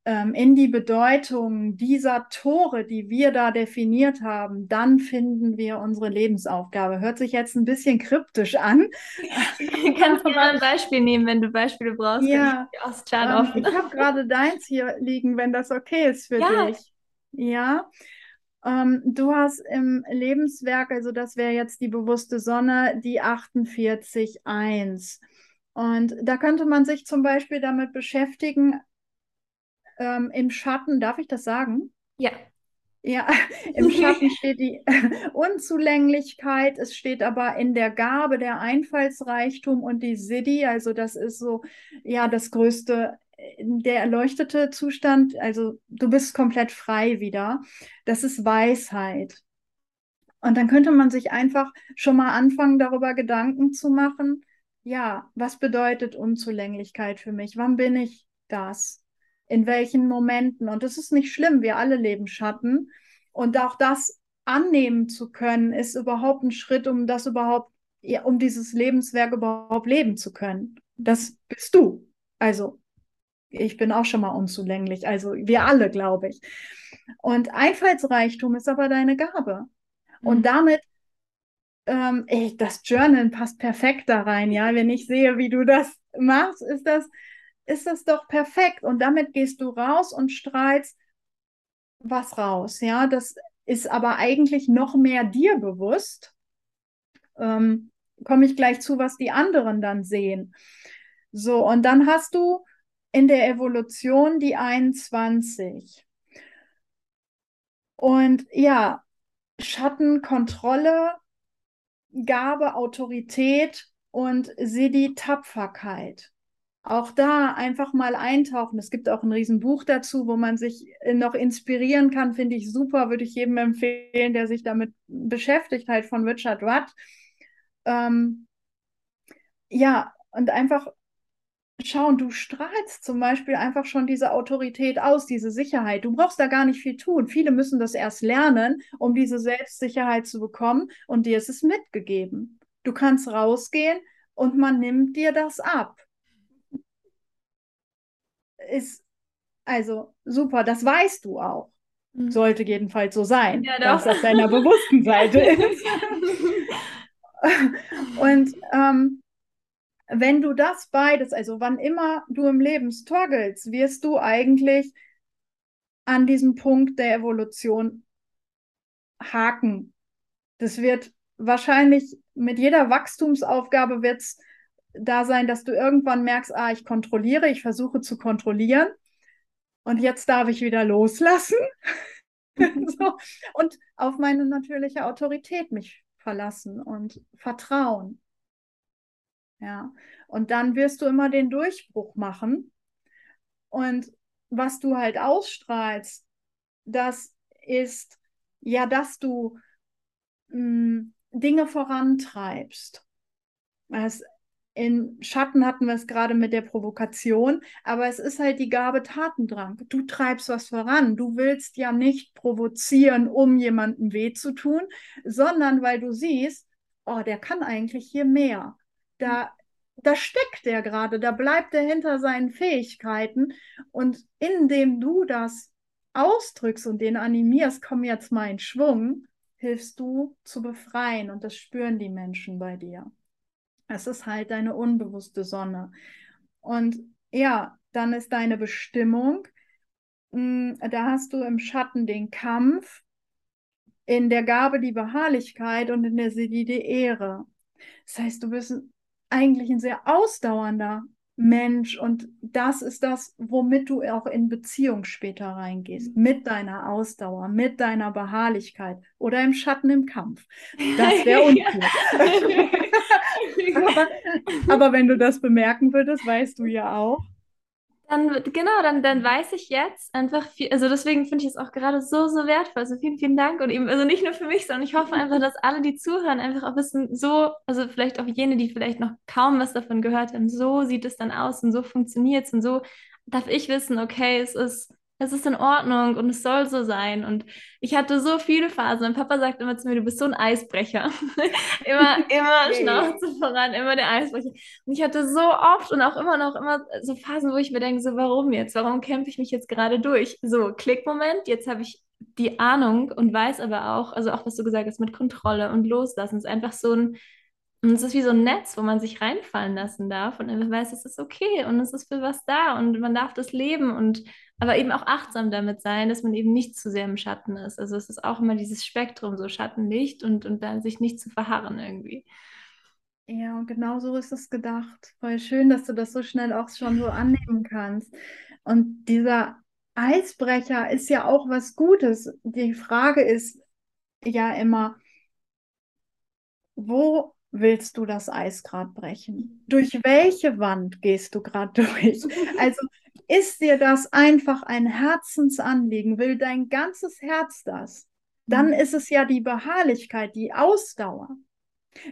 in die Bedeutung dieser Tore, die wir da definiert haben, dann finden wir unsere Lebensaufgabe. Hört sich jetzt ein bisschen kryptisch an. Du kannst gerne ein Beispiel nehmen, wenn du Beispiele brauchst. Ja, ich, ähm, ich habe gerade deins hier liegen, wenn das okay ist für ja. dich. Ja. Ähm, du hast im Lebenswerk, also das wäre jetzt die bewusste Sonne, die 48.1. Und da könnte man sich zum Beispiel damit beschäftigen, ähm, Im Schatten, darf ich das sagen? Ja. Ja, im Schatten steht die Unzulänglichkeit, es steht aber in der Gabe der Einfallsreichtum und die Siddhi, also das ist so, ja, das größte, der erleuchtete Zustand, also du bist komplett frei wieder. Das ist Weisheit. Und dann könnte man sich einfach schon mal anfangen, darüber Gedanken zu machen, ja, was bedeutet Unzulänglichkeit für mich? Wann bin ich das? In welchen Momenten. Und das ist nicht schlimm, wir alle leben Schatten. Und auch das annehmen zu können, ist überhaupt ein Schritt, um das überhaupt, ja, um dieses Lebenswerk überhaupt leben zu können. Das bist du. Also, ich bin auch schon mal unzulänglich. Also, wir alle, glaube ich. Und Einfallsreichtum ist aber deine Gabe. Und mhm. damit ähm, ey, das Journal passt perfekt da rein, ja. Wenn ich sehe, wie du das machst, ist das, ist das doch perfekt. Und damit gehst du raus und strahlst was raus. Ja, das ist aber eigentlich noch mehr dir bewusst. Ähm, Komme ich gleich zu, was die anderen dann sehen. So, und dann hast du in der Evolution die 21. Und ja, Schattenkontrolle, Gabe, Autorität und Siddhi Tapferkeit auch da einfach mal eintauchen. Es gibt auch ein Riesenbuch dazu, wo man sich äh, noch inspirieren kann, finde ich super, würde ich jedem empfehlen, der sich damit beschäftigt, halt von Richard Rudd. Ähm, ja, und einfach schau, du strahlst zum Beispiel einfach schon diese Autorität aus, diese Sicherheit. Du brauchst da gar nicht viel tun. Viele müssen das erst lernen, um diese Selbstsicherheit zu bekommen und dir ist es mitgegeben. Du kannst rausgehen und man nimmt dir das ab. Ist also super, das weißt du auch. Mhm. Sollte jedenfalls so sein, ja, dass auf deiner bewussten Seite ist. und ähm, wenn du das beides, also wann immer du im Leben struggles, wirst du eigentlich an diesem Punkt der Evolution haken. Das wird wahrscheinlich mit jeder Wachstumsaufgabe wird es da sein, dass du irgendwann merkst, ah, ich kontrolliere, ich versuche zu kontrollieren und jetzt darf ich wieder loslassen so, und auf meine natürliche Autorität mich verlassen und vertrauen. Ja, und dann wirst du immer den Durchbruch machen. Und was du halt ausstrahlst, das ist ja, dass du mh, hm, Dinge vorantreibst. Es, in Schatten hatten wir es gerade mit der Provokation, aber es ist halt die Gabe Tatendrang. Du treibst was voran. Du willst ja nicht provozieren, um jemandem weh zu tun, sondern weil du siehst, oh, der kann eigentlich hier mehr da, da steckt er gerade, da bleibt er hinter seinen Fähigkeiten. Und indem du das ausdrückst und den animierst, komm jetzt mal in Schwung, hilfst du zu befreien. Und das spüren die Menschen bei dir. Es ist halt deine unbewusste Sonne. Und ja, dann ist deine Bestimmung, hm, da hast du im Schatten den Kampf, in der Gabe die Beharrlichkeit und in der Siddhi die Ehre. Das heißt, du bist eigentlich ein sehr ausdauernder Mensch und das ist das, womit du auch in Beziehung später reingehst, mit deiner Ausdauer, mit deiner Beharrlichkeit oder im Schatten im Kampf. Das wäre uncool. aber, wenn du das bemerken würdest, weißt du ja auch, dann, genau, dann, dann weiß ich jetzt einfach viel, also deswegen finde ich es auch gerade so, so wertvoll. Also vielen, vielen Dank und eben, also nicht nur für mich, sondern ich hoffe einfach, dass alle, die zuhören, einfach auch wissen, so, also vielleicht auch jene, die vielleicht noch kaum was davon gehört haben, so sieht es dann aus und so funktioniert es und so darf ich wissen, okay, es ist es ist in Ordnung und es soll so sein. Und ich hatte so viele Phasen. Mein Papa sagt immer zu mir, du bist so ein Eisbrecher. immer, immer Schnauze voran, immer der Eisbrecher. Und ich hatte so oft und auch immer noch immer so Phasen, wo ich mir denke, so warum jetzt? Warum kämpfe ich mich jetzt gerade durch? So, Klickmoment, jetzt habe ich die Ahnung und weiß aber auch, also auch was du gesagt hast mit Kontrolle und Loslassen, ist einfach so ein und es ist wie so ein Netz, wo man sich reinfallen lassen darf und einfach weiß, es ist okay und es ist für was da und man darf das leben und aber eben auch achtsam damit sein, dass man eben nicht zu sehr im Schatten ist. Also es ist auch immer dieses Spektrum, so Schattenlicht und, und dann sich nicht zu verharren irgendwie. Ja, und genau so ist es gedacht. Voll schön, dass du das so schnell auch schon so annehmen kannst. Und dieser Eisbrecher ist ja auch was Gutes. Die Frage ist ja immer, wo willst du das Eis gerade brechen? Durch welche Wand gehst du gerade durch? Also ist dir das einfach ein Herzensanliegen? Will dein ganzes Herz das? Dann mhm. ist es ja die Beharrlichkeit, die Ausdauer,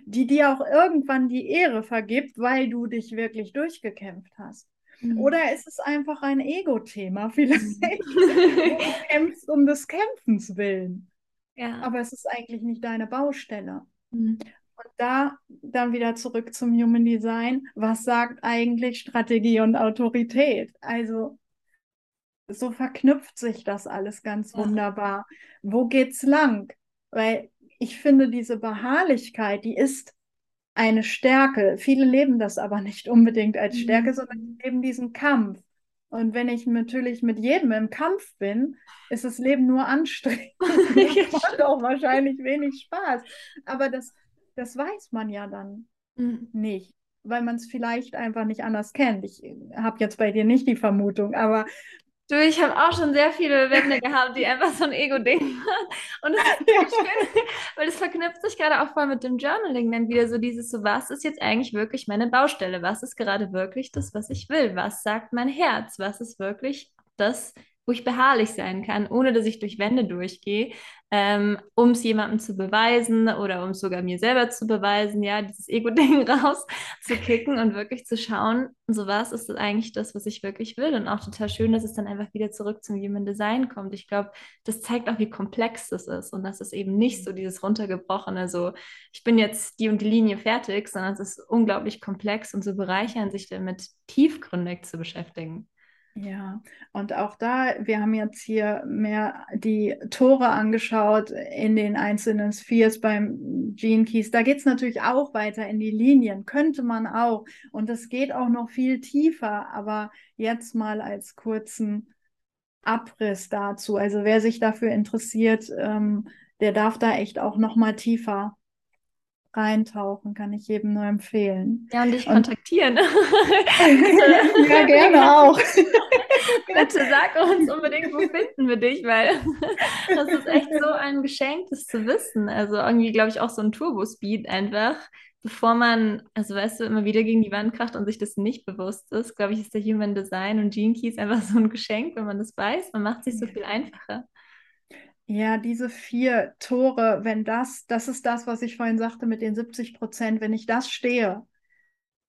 die dir auch irgendwann die Ehre vergibt, weil du dich wirklich durchgekämpft hast. Mhm. Oder ist es einfach ein Ego-Thema vielleicht? du kämpfst um des Kämpfens willen. Ja. Aber es ist eigentlich nicht deine Baustelle. Mhm. Und da dann wieder zurück zum Human Design. Was sagt eigentlich Strategie und Autorität? Also so verknüpft sich das alles ganz wunderbar. Wo geht's lang? Weil ich finde, diese Beharrlichkeit, die ist eine Stärke. Viele leben das aber nicht unbedingt als Stärke, mhm. sondern leben diesen Kampf. Und wenn ich natürlich mit jedem im Kampf bin, ist das Leben nur anstrengend. das macht auch wahrscheinlich wenig Spaß. Aber das das weiß man ja dann mhm. nicht, weil man es vielleicht einfach nicht anders kennt. Ich habe jetzt bei dir nicht die Vermutung, aber Du, ich habe auch schon sehr viele Wände gehabt, die einfach so ein Ego-Ding waren. Und das ist ja. schön, weil das verknüpft sich gerade auch voll mit dem Journaling dann wieder so dieses so, was ist jetzt eigentlich wirklich meine Baustelle? Was ist gerade wirklich das, was ich will? Was sagt mein Herz? Was ist wirklich das, wo ich beharrlich sein kann, ohne dass ich durch Wände durchgehe, ähm, um es jemandem zu beweisen oder um es sogar mir selber zu beweisen, ja, dieses Ego-Ding rauszukicken und wirklich zu schauen, so was ist das eigentlich das, was ich wirklich will. Und auch total schön, dass es dann einfach wieder zurück zum Human Design kommt. Ich glaube, das zeigt auch, wie komplex das ist und dass es eben nicht so dieses runtergebrochene, so ich bin jetzt die und die Linie fertig, sondern es ist unglaublich komplex und so bereichern, sich damit tiefgründig zu beschäftigen. Ja, und auch da, wir haben jetzt hier mehr die Tore angeschaut in den einzelnen Spheres beim Gene Keys. Da geht es natürlich auch weiter in die Linien, könnte man auch. Und es geht auch noch viel tiefer, aber jetzt mal als kurzen Abriss dazu. Also wer sich dafür interessiert, ähm, der darf da echt auch noch mal tiefer reintauchen, kann ich jedem nur empfehlen. Ja, und dich und kontaktieren. ja, gerne auch. Bitte sag uns unbedingt, wo finden wir dich, weil das ist echt so ein Geschenk, das zu wissen. Also irgendwie, glaube ich, auch so ein Turbo-Speed einfach. Bevor man, also weißt du, immer wieder gegen die Wand kracht und sich das nicht bewusst ist, glaube ich, ist der Human Design und Gene Keys einfach so ein Geschenk, wenn man das weiß. Man macht sich so viel einfacher. Ja, diese vier Tore, wenn das, das ist das, was ich vorhin sagte mit den 70 Prozent, wenn ich das stehe,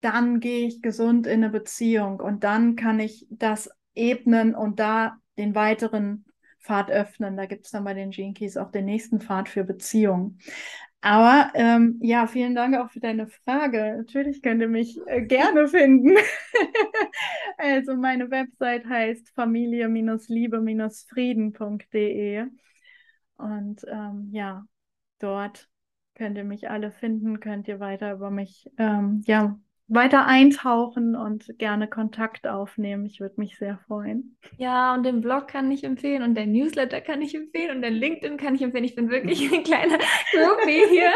dann gehe ich gesund in eine Beziehung und dann kann ich das ebnen und da den weiteren Pfad öffnen. Da gibt es dann bei den Keys auch den nächsten Pfad für Beziehungen. Aber ähm, ja, vielen Dank auch für deine Frage. Natürlich könnt ihr mich äh, gerne finden. also meine Website heißt familie-liebe-frieden.de. Und ähm, ja, dort könnt ihr mich alle finden, könnt ihr weiter über mich ähm, ja, weiter eintauchen und gerne Kontakt aufnehmen. Ich würde mich sehr freuen. Ja, und den Blog kann ich empfehlen und den Newsletter kann ich empfehlen und den LinkedIn kann ich empfehlen. Ich bin wirklich ein kleiner Groupie hier,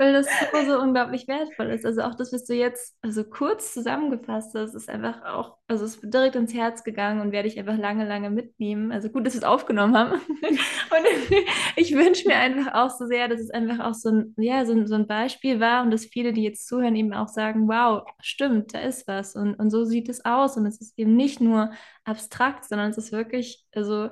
weil das so, so unglaublich wertvoll ist. Also auch das, was du jetzt also kurz zusammengefasst hast, ist einfach auch, also es ist direkt ins Herz gegangen und werde ich einfach lange, lange mitnehmen. Also gut, dass wir es aufgenommen haben. und ich wünsche mir einfach auch so sehr, dass es einfach auch so ein, ja, so so ein Beispiel war und dass viele, die jetzt zuhören, eben auch sagen, wow, stimmt, da ist was und, und so sieht es aus und es ist eben nicht nur abstrakt, sondern es ist wirklich, also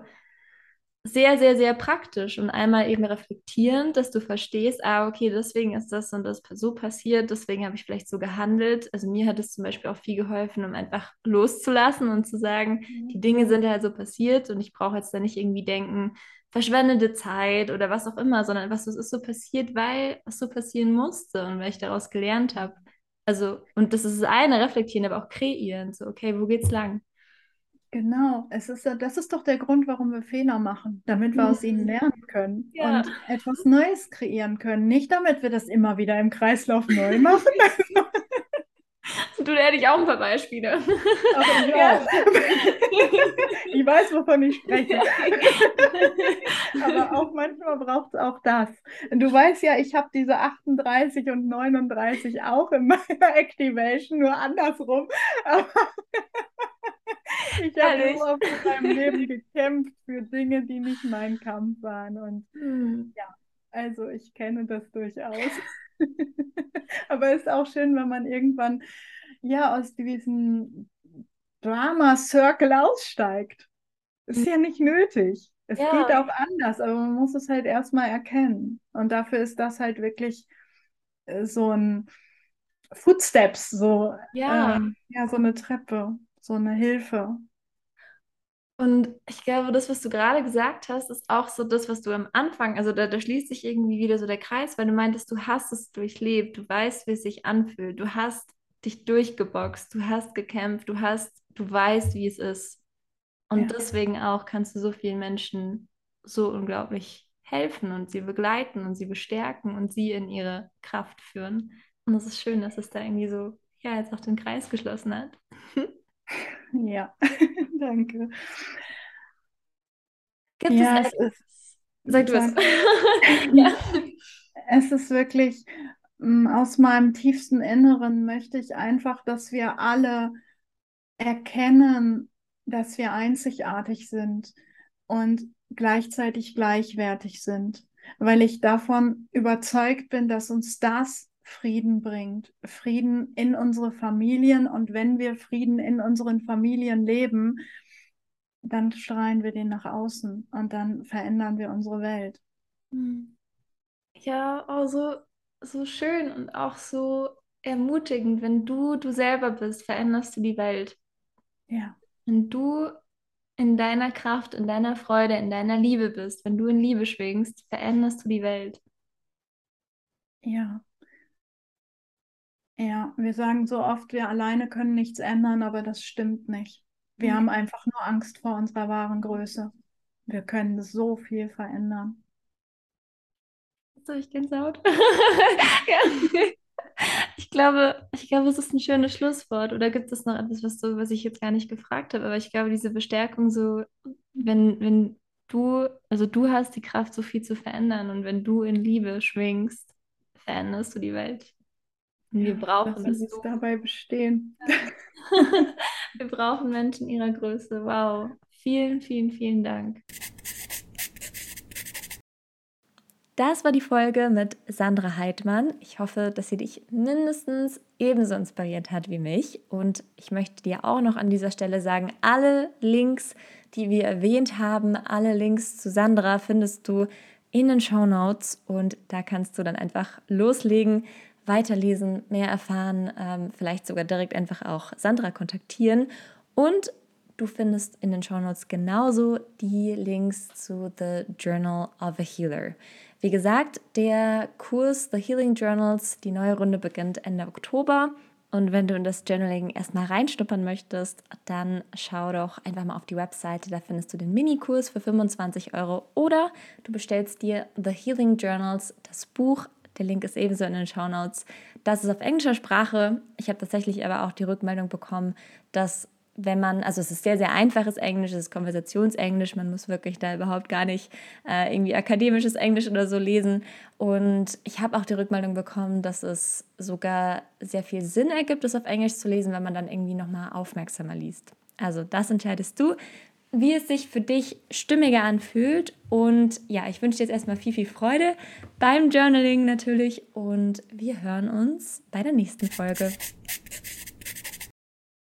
sehr, sehr, sehr praktisch und einmal eben reflektierend, dass du verstehst, ah, okay, deswegen ist das und das so passiert, deswegen habe ich vielleicht so gehandelt. Also mir hat es zum Beispiel auch viel geholfen, um einfach loszulassen und zu sagen, mhm. die Dinge sind halt so passiert und ich brauche jetzt da nicht irgendwie denken, verschwendete Zeit oder was auch immer, sondern es ist so passiert, weil es so passieren musste und weil ich daraus gelernt habe. Also, und das ist das eine, reflektieren, aber auch kreieren. So, okay, wo geht's lang? Genau, es ist, das ist doch der Grund, warum wir Fehler machen, damit wir aus ihnen mhm. lernen können ja. und etwas Neues kreieren können. Nicht damit wir das immer wieder im Kreislauf neu machen. Du, ich auch ein paar Beispiele. Aber ich, ja. ich weiß, wovon ich spreche. Aber auch manchmal braucht es auch das. Du weißt ja, ich habe diese 38 und 39 auch in meiner Activation, nur andersrum. Aber ich habe so oft in meinem Leben gekämpft für Dinge, die nicht mein Kampf waren. Und hm. ja, also ich kenne das durchaus. Aber es ist auch schön, wenn man irgendwann ja aus diesem Drama-Circle aussteigt. Ist ja nicht nötig. Es ja. geht auch anders, aber man muss es halt erstmal erkennen. Und dafür ist das halt wirklich äh, so ein Footsteps, so, ja. Ähm, ja, so eine Treppe, so eine Hilfe. Und ich glaube, das, was du gerade gesagt hast, ist auch so das, was du am Anfang, also da, da, schließt sich irgendwie wieder so der Kreis, weil du meintest, du hast es durchlebt, du weißt, wie es sich anfühlt, du hast dich durchgeboxt, du hast gekämpft, du hast, du weißt, wie es ist. Und ja. deswegen auch kannst du so vielen Menschen so unglaublich helfen und sie begleiten und sie bestärken und sie in ihre Kraft führen. Und es ist schön, dass es da irgendwie so, ja, jetzt auch den Kreis geschlossen hat. Ja, danke. Gibt ja, es, es ist, Sag du es. ja. Es ist wirklich mm, aus meinem tiefsten Inneren möchte ich einfach, dass wir alle erkennen, dass wir einzigartig sind und gleichzeitig gleichwertig sind, weil ich davon überzeugt bin, dass uns das Frieden bringt. Frieden in unsere Familien. Und wenn wir Frieden in unseren Familien leben, dann strahlen wir den nach außen und dann verändern wir unsere Welt. Hm. Ja, also so schön und auch so ermutigend, wenn du du selber bist, veränderst du die Welt. Ja. Wenn du in deiner Kraft, in deiner Freude, in deiner Liebe bist, wenn du in Liebe schwingst, veränderst du die Welt. Ja. Ja, wir sagen so oft, wir alleine können nichts ändern, aber das stimmt nicht. Wir Mhm. haben einfach nur Angst vor unserer wahren Größe. Wir können so viel verändern. So, ich Gänsehaut. Ja. Ich glaube, ich glaube, es ist ein schönes Schlusswort. Oder gibt es noch etwas, was du, was ich jetzt gar nicht gefragt habe? Aber ich glaube, diese Bestärkung, so, wenn, wenn du, also du hast die Kraft, so viel zu verändern und wenn du in Liebe schwingst, veränderst du die Welt. Und wir brauchen lassen es so. dabei bestehen. Wir brauchen Menschen ihrer Größe. Wow. Vielen, vielen, vielen Dank. Das war die Folge mit Sandra Heidmann. Ich hoffe, dass sie dich mindestens ebenso inspiriert hat wie mich. Und ich möchte dir auch noch an dieser Stelle sagen, alle Links, die wir erwähnt haben, alle Links zu Sandra findest du in den Show Notes und da kannst du dann einfach loslegen, weiterlesen, mehr erfahren, ähm, vielleicht sogar direkt einfach auch Sandra kontaktieren. Und du findest in den Show Notes genauso die Links zu The Journal of a Healer. Wie gesagt, der Kurs The Healing Journals, die neue Runde beginnt Ende Oktober. Und wenn du in das Journaling erstmal reinschnuppern möchtest, dann schau doch einfach mal auf die Webseite. Da findest du den Minikurs für 25 Euro oder du bestellst dir The Healing Journals, das Buch. Der Link ist ebenso in den Show Notes. Das ist auf englischer Sprache. Ich habe tatsächlich aber auch die Rückmeldung bekommen, dass wenn man, also es ist sehr, sehr einfaches Englisch, es ist Konversationsenglisch, man muss wirklich da überhaupt gar nicht äh, irgendwie akademisches Englisch oder so lesen. Und ich habe auch die Rückmeldung bekommen, dass es sogar sehr viel Sinn ergibt, es auf Englisch zu lesen, wenn man dann irgendwie nochmal aufmerksamer liest. Also das entscheidest du, wie es sich für dich stimmiger anfühlt. Und ja, ich wünsche dir jetzt erstmal viel, viel Freude beim Journaling natürlich und wir hören uns bei der nächsten Folge.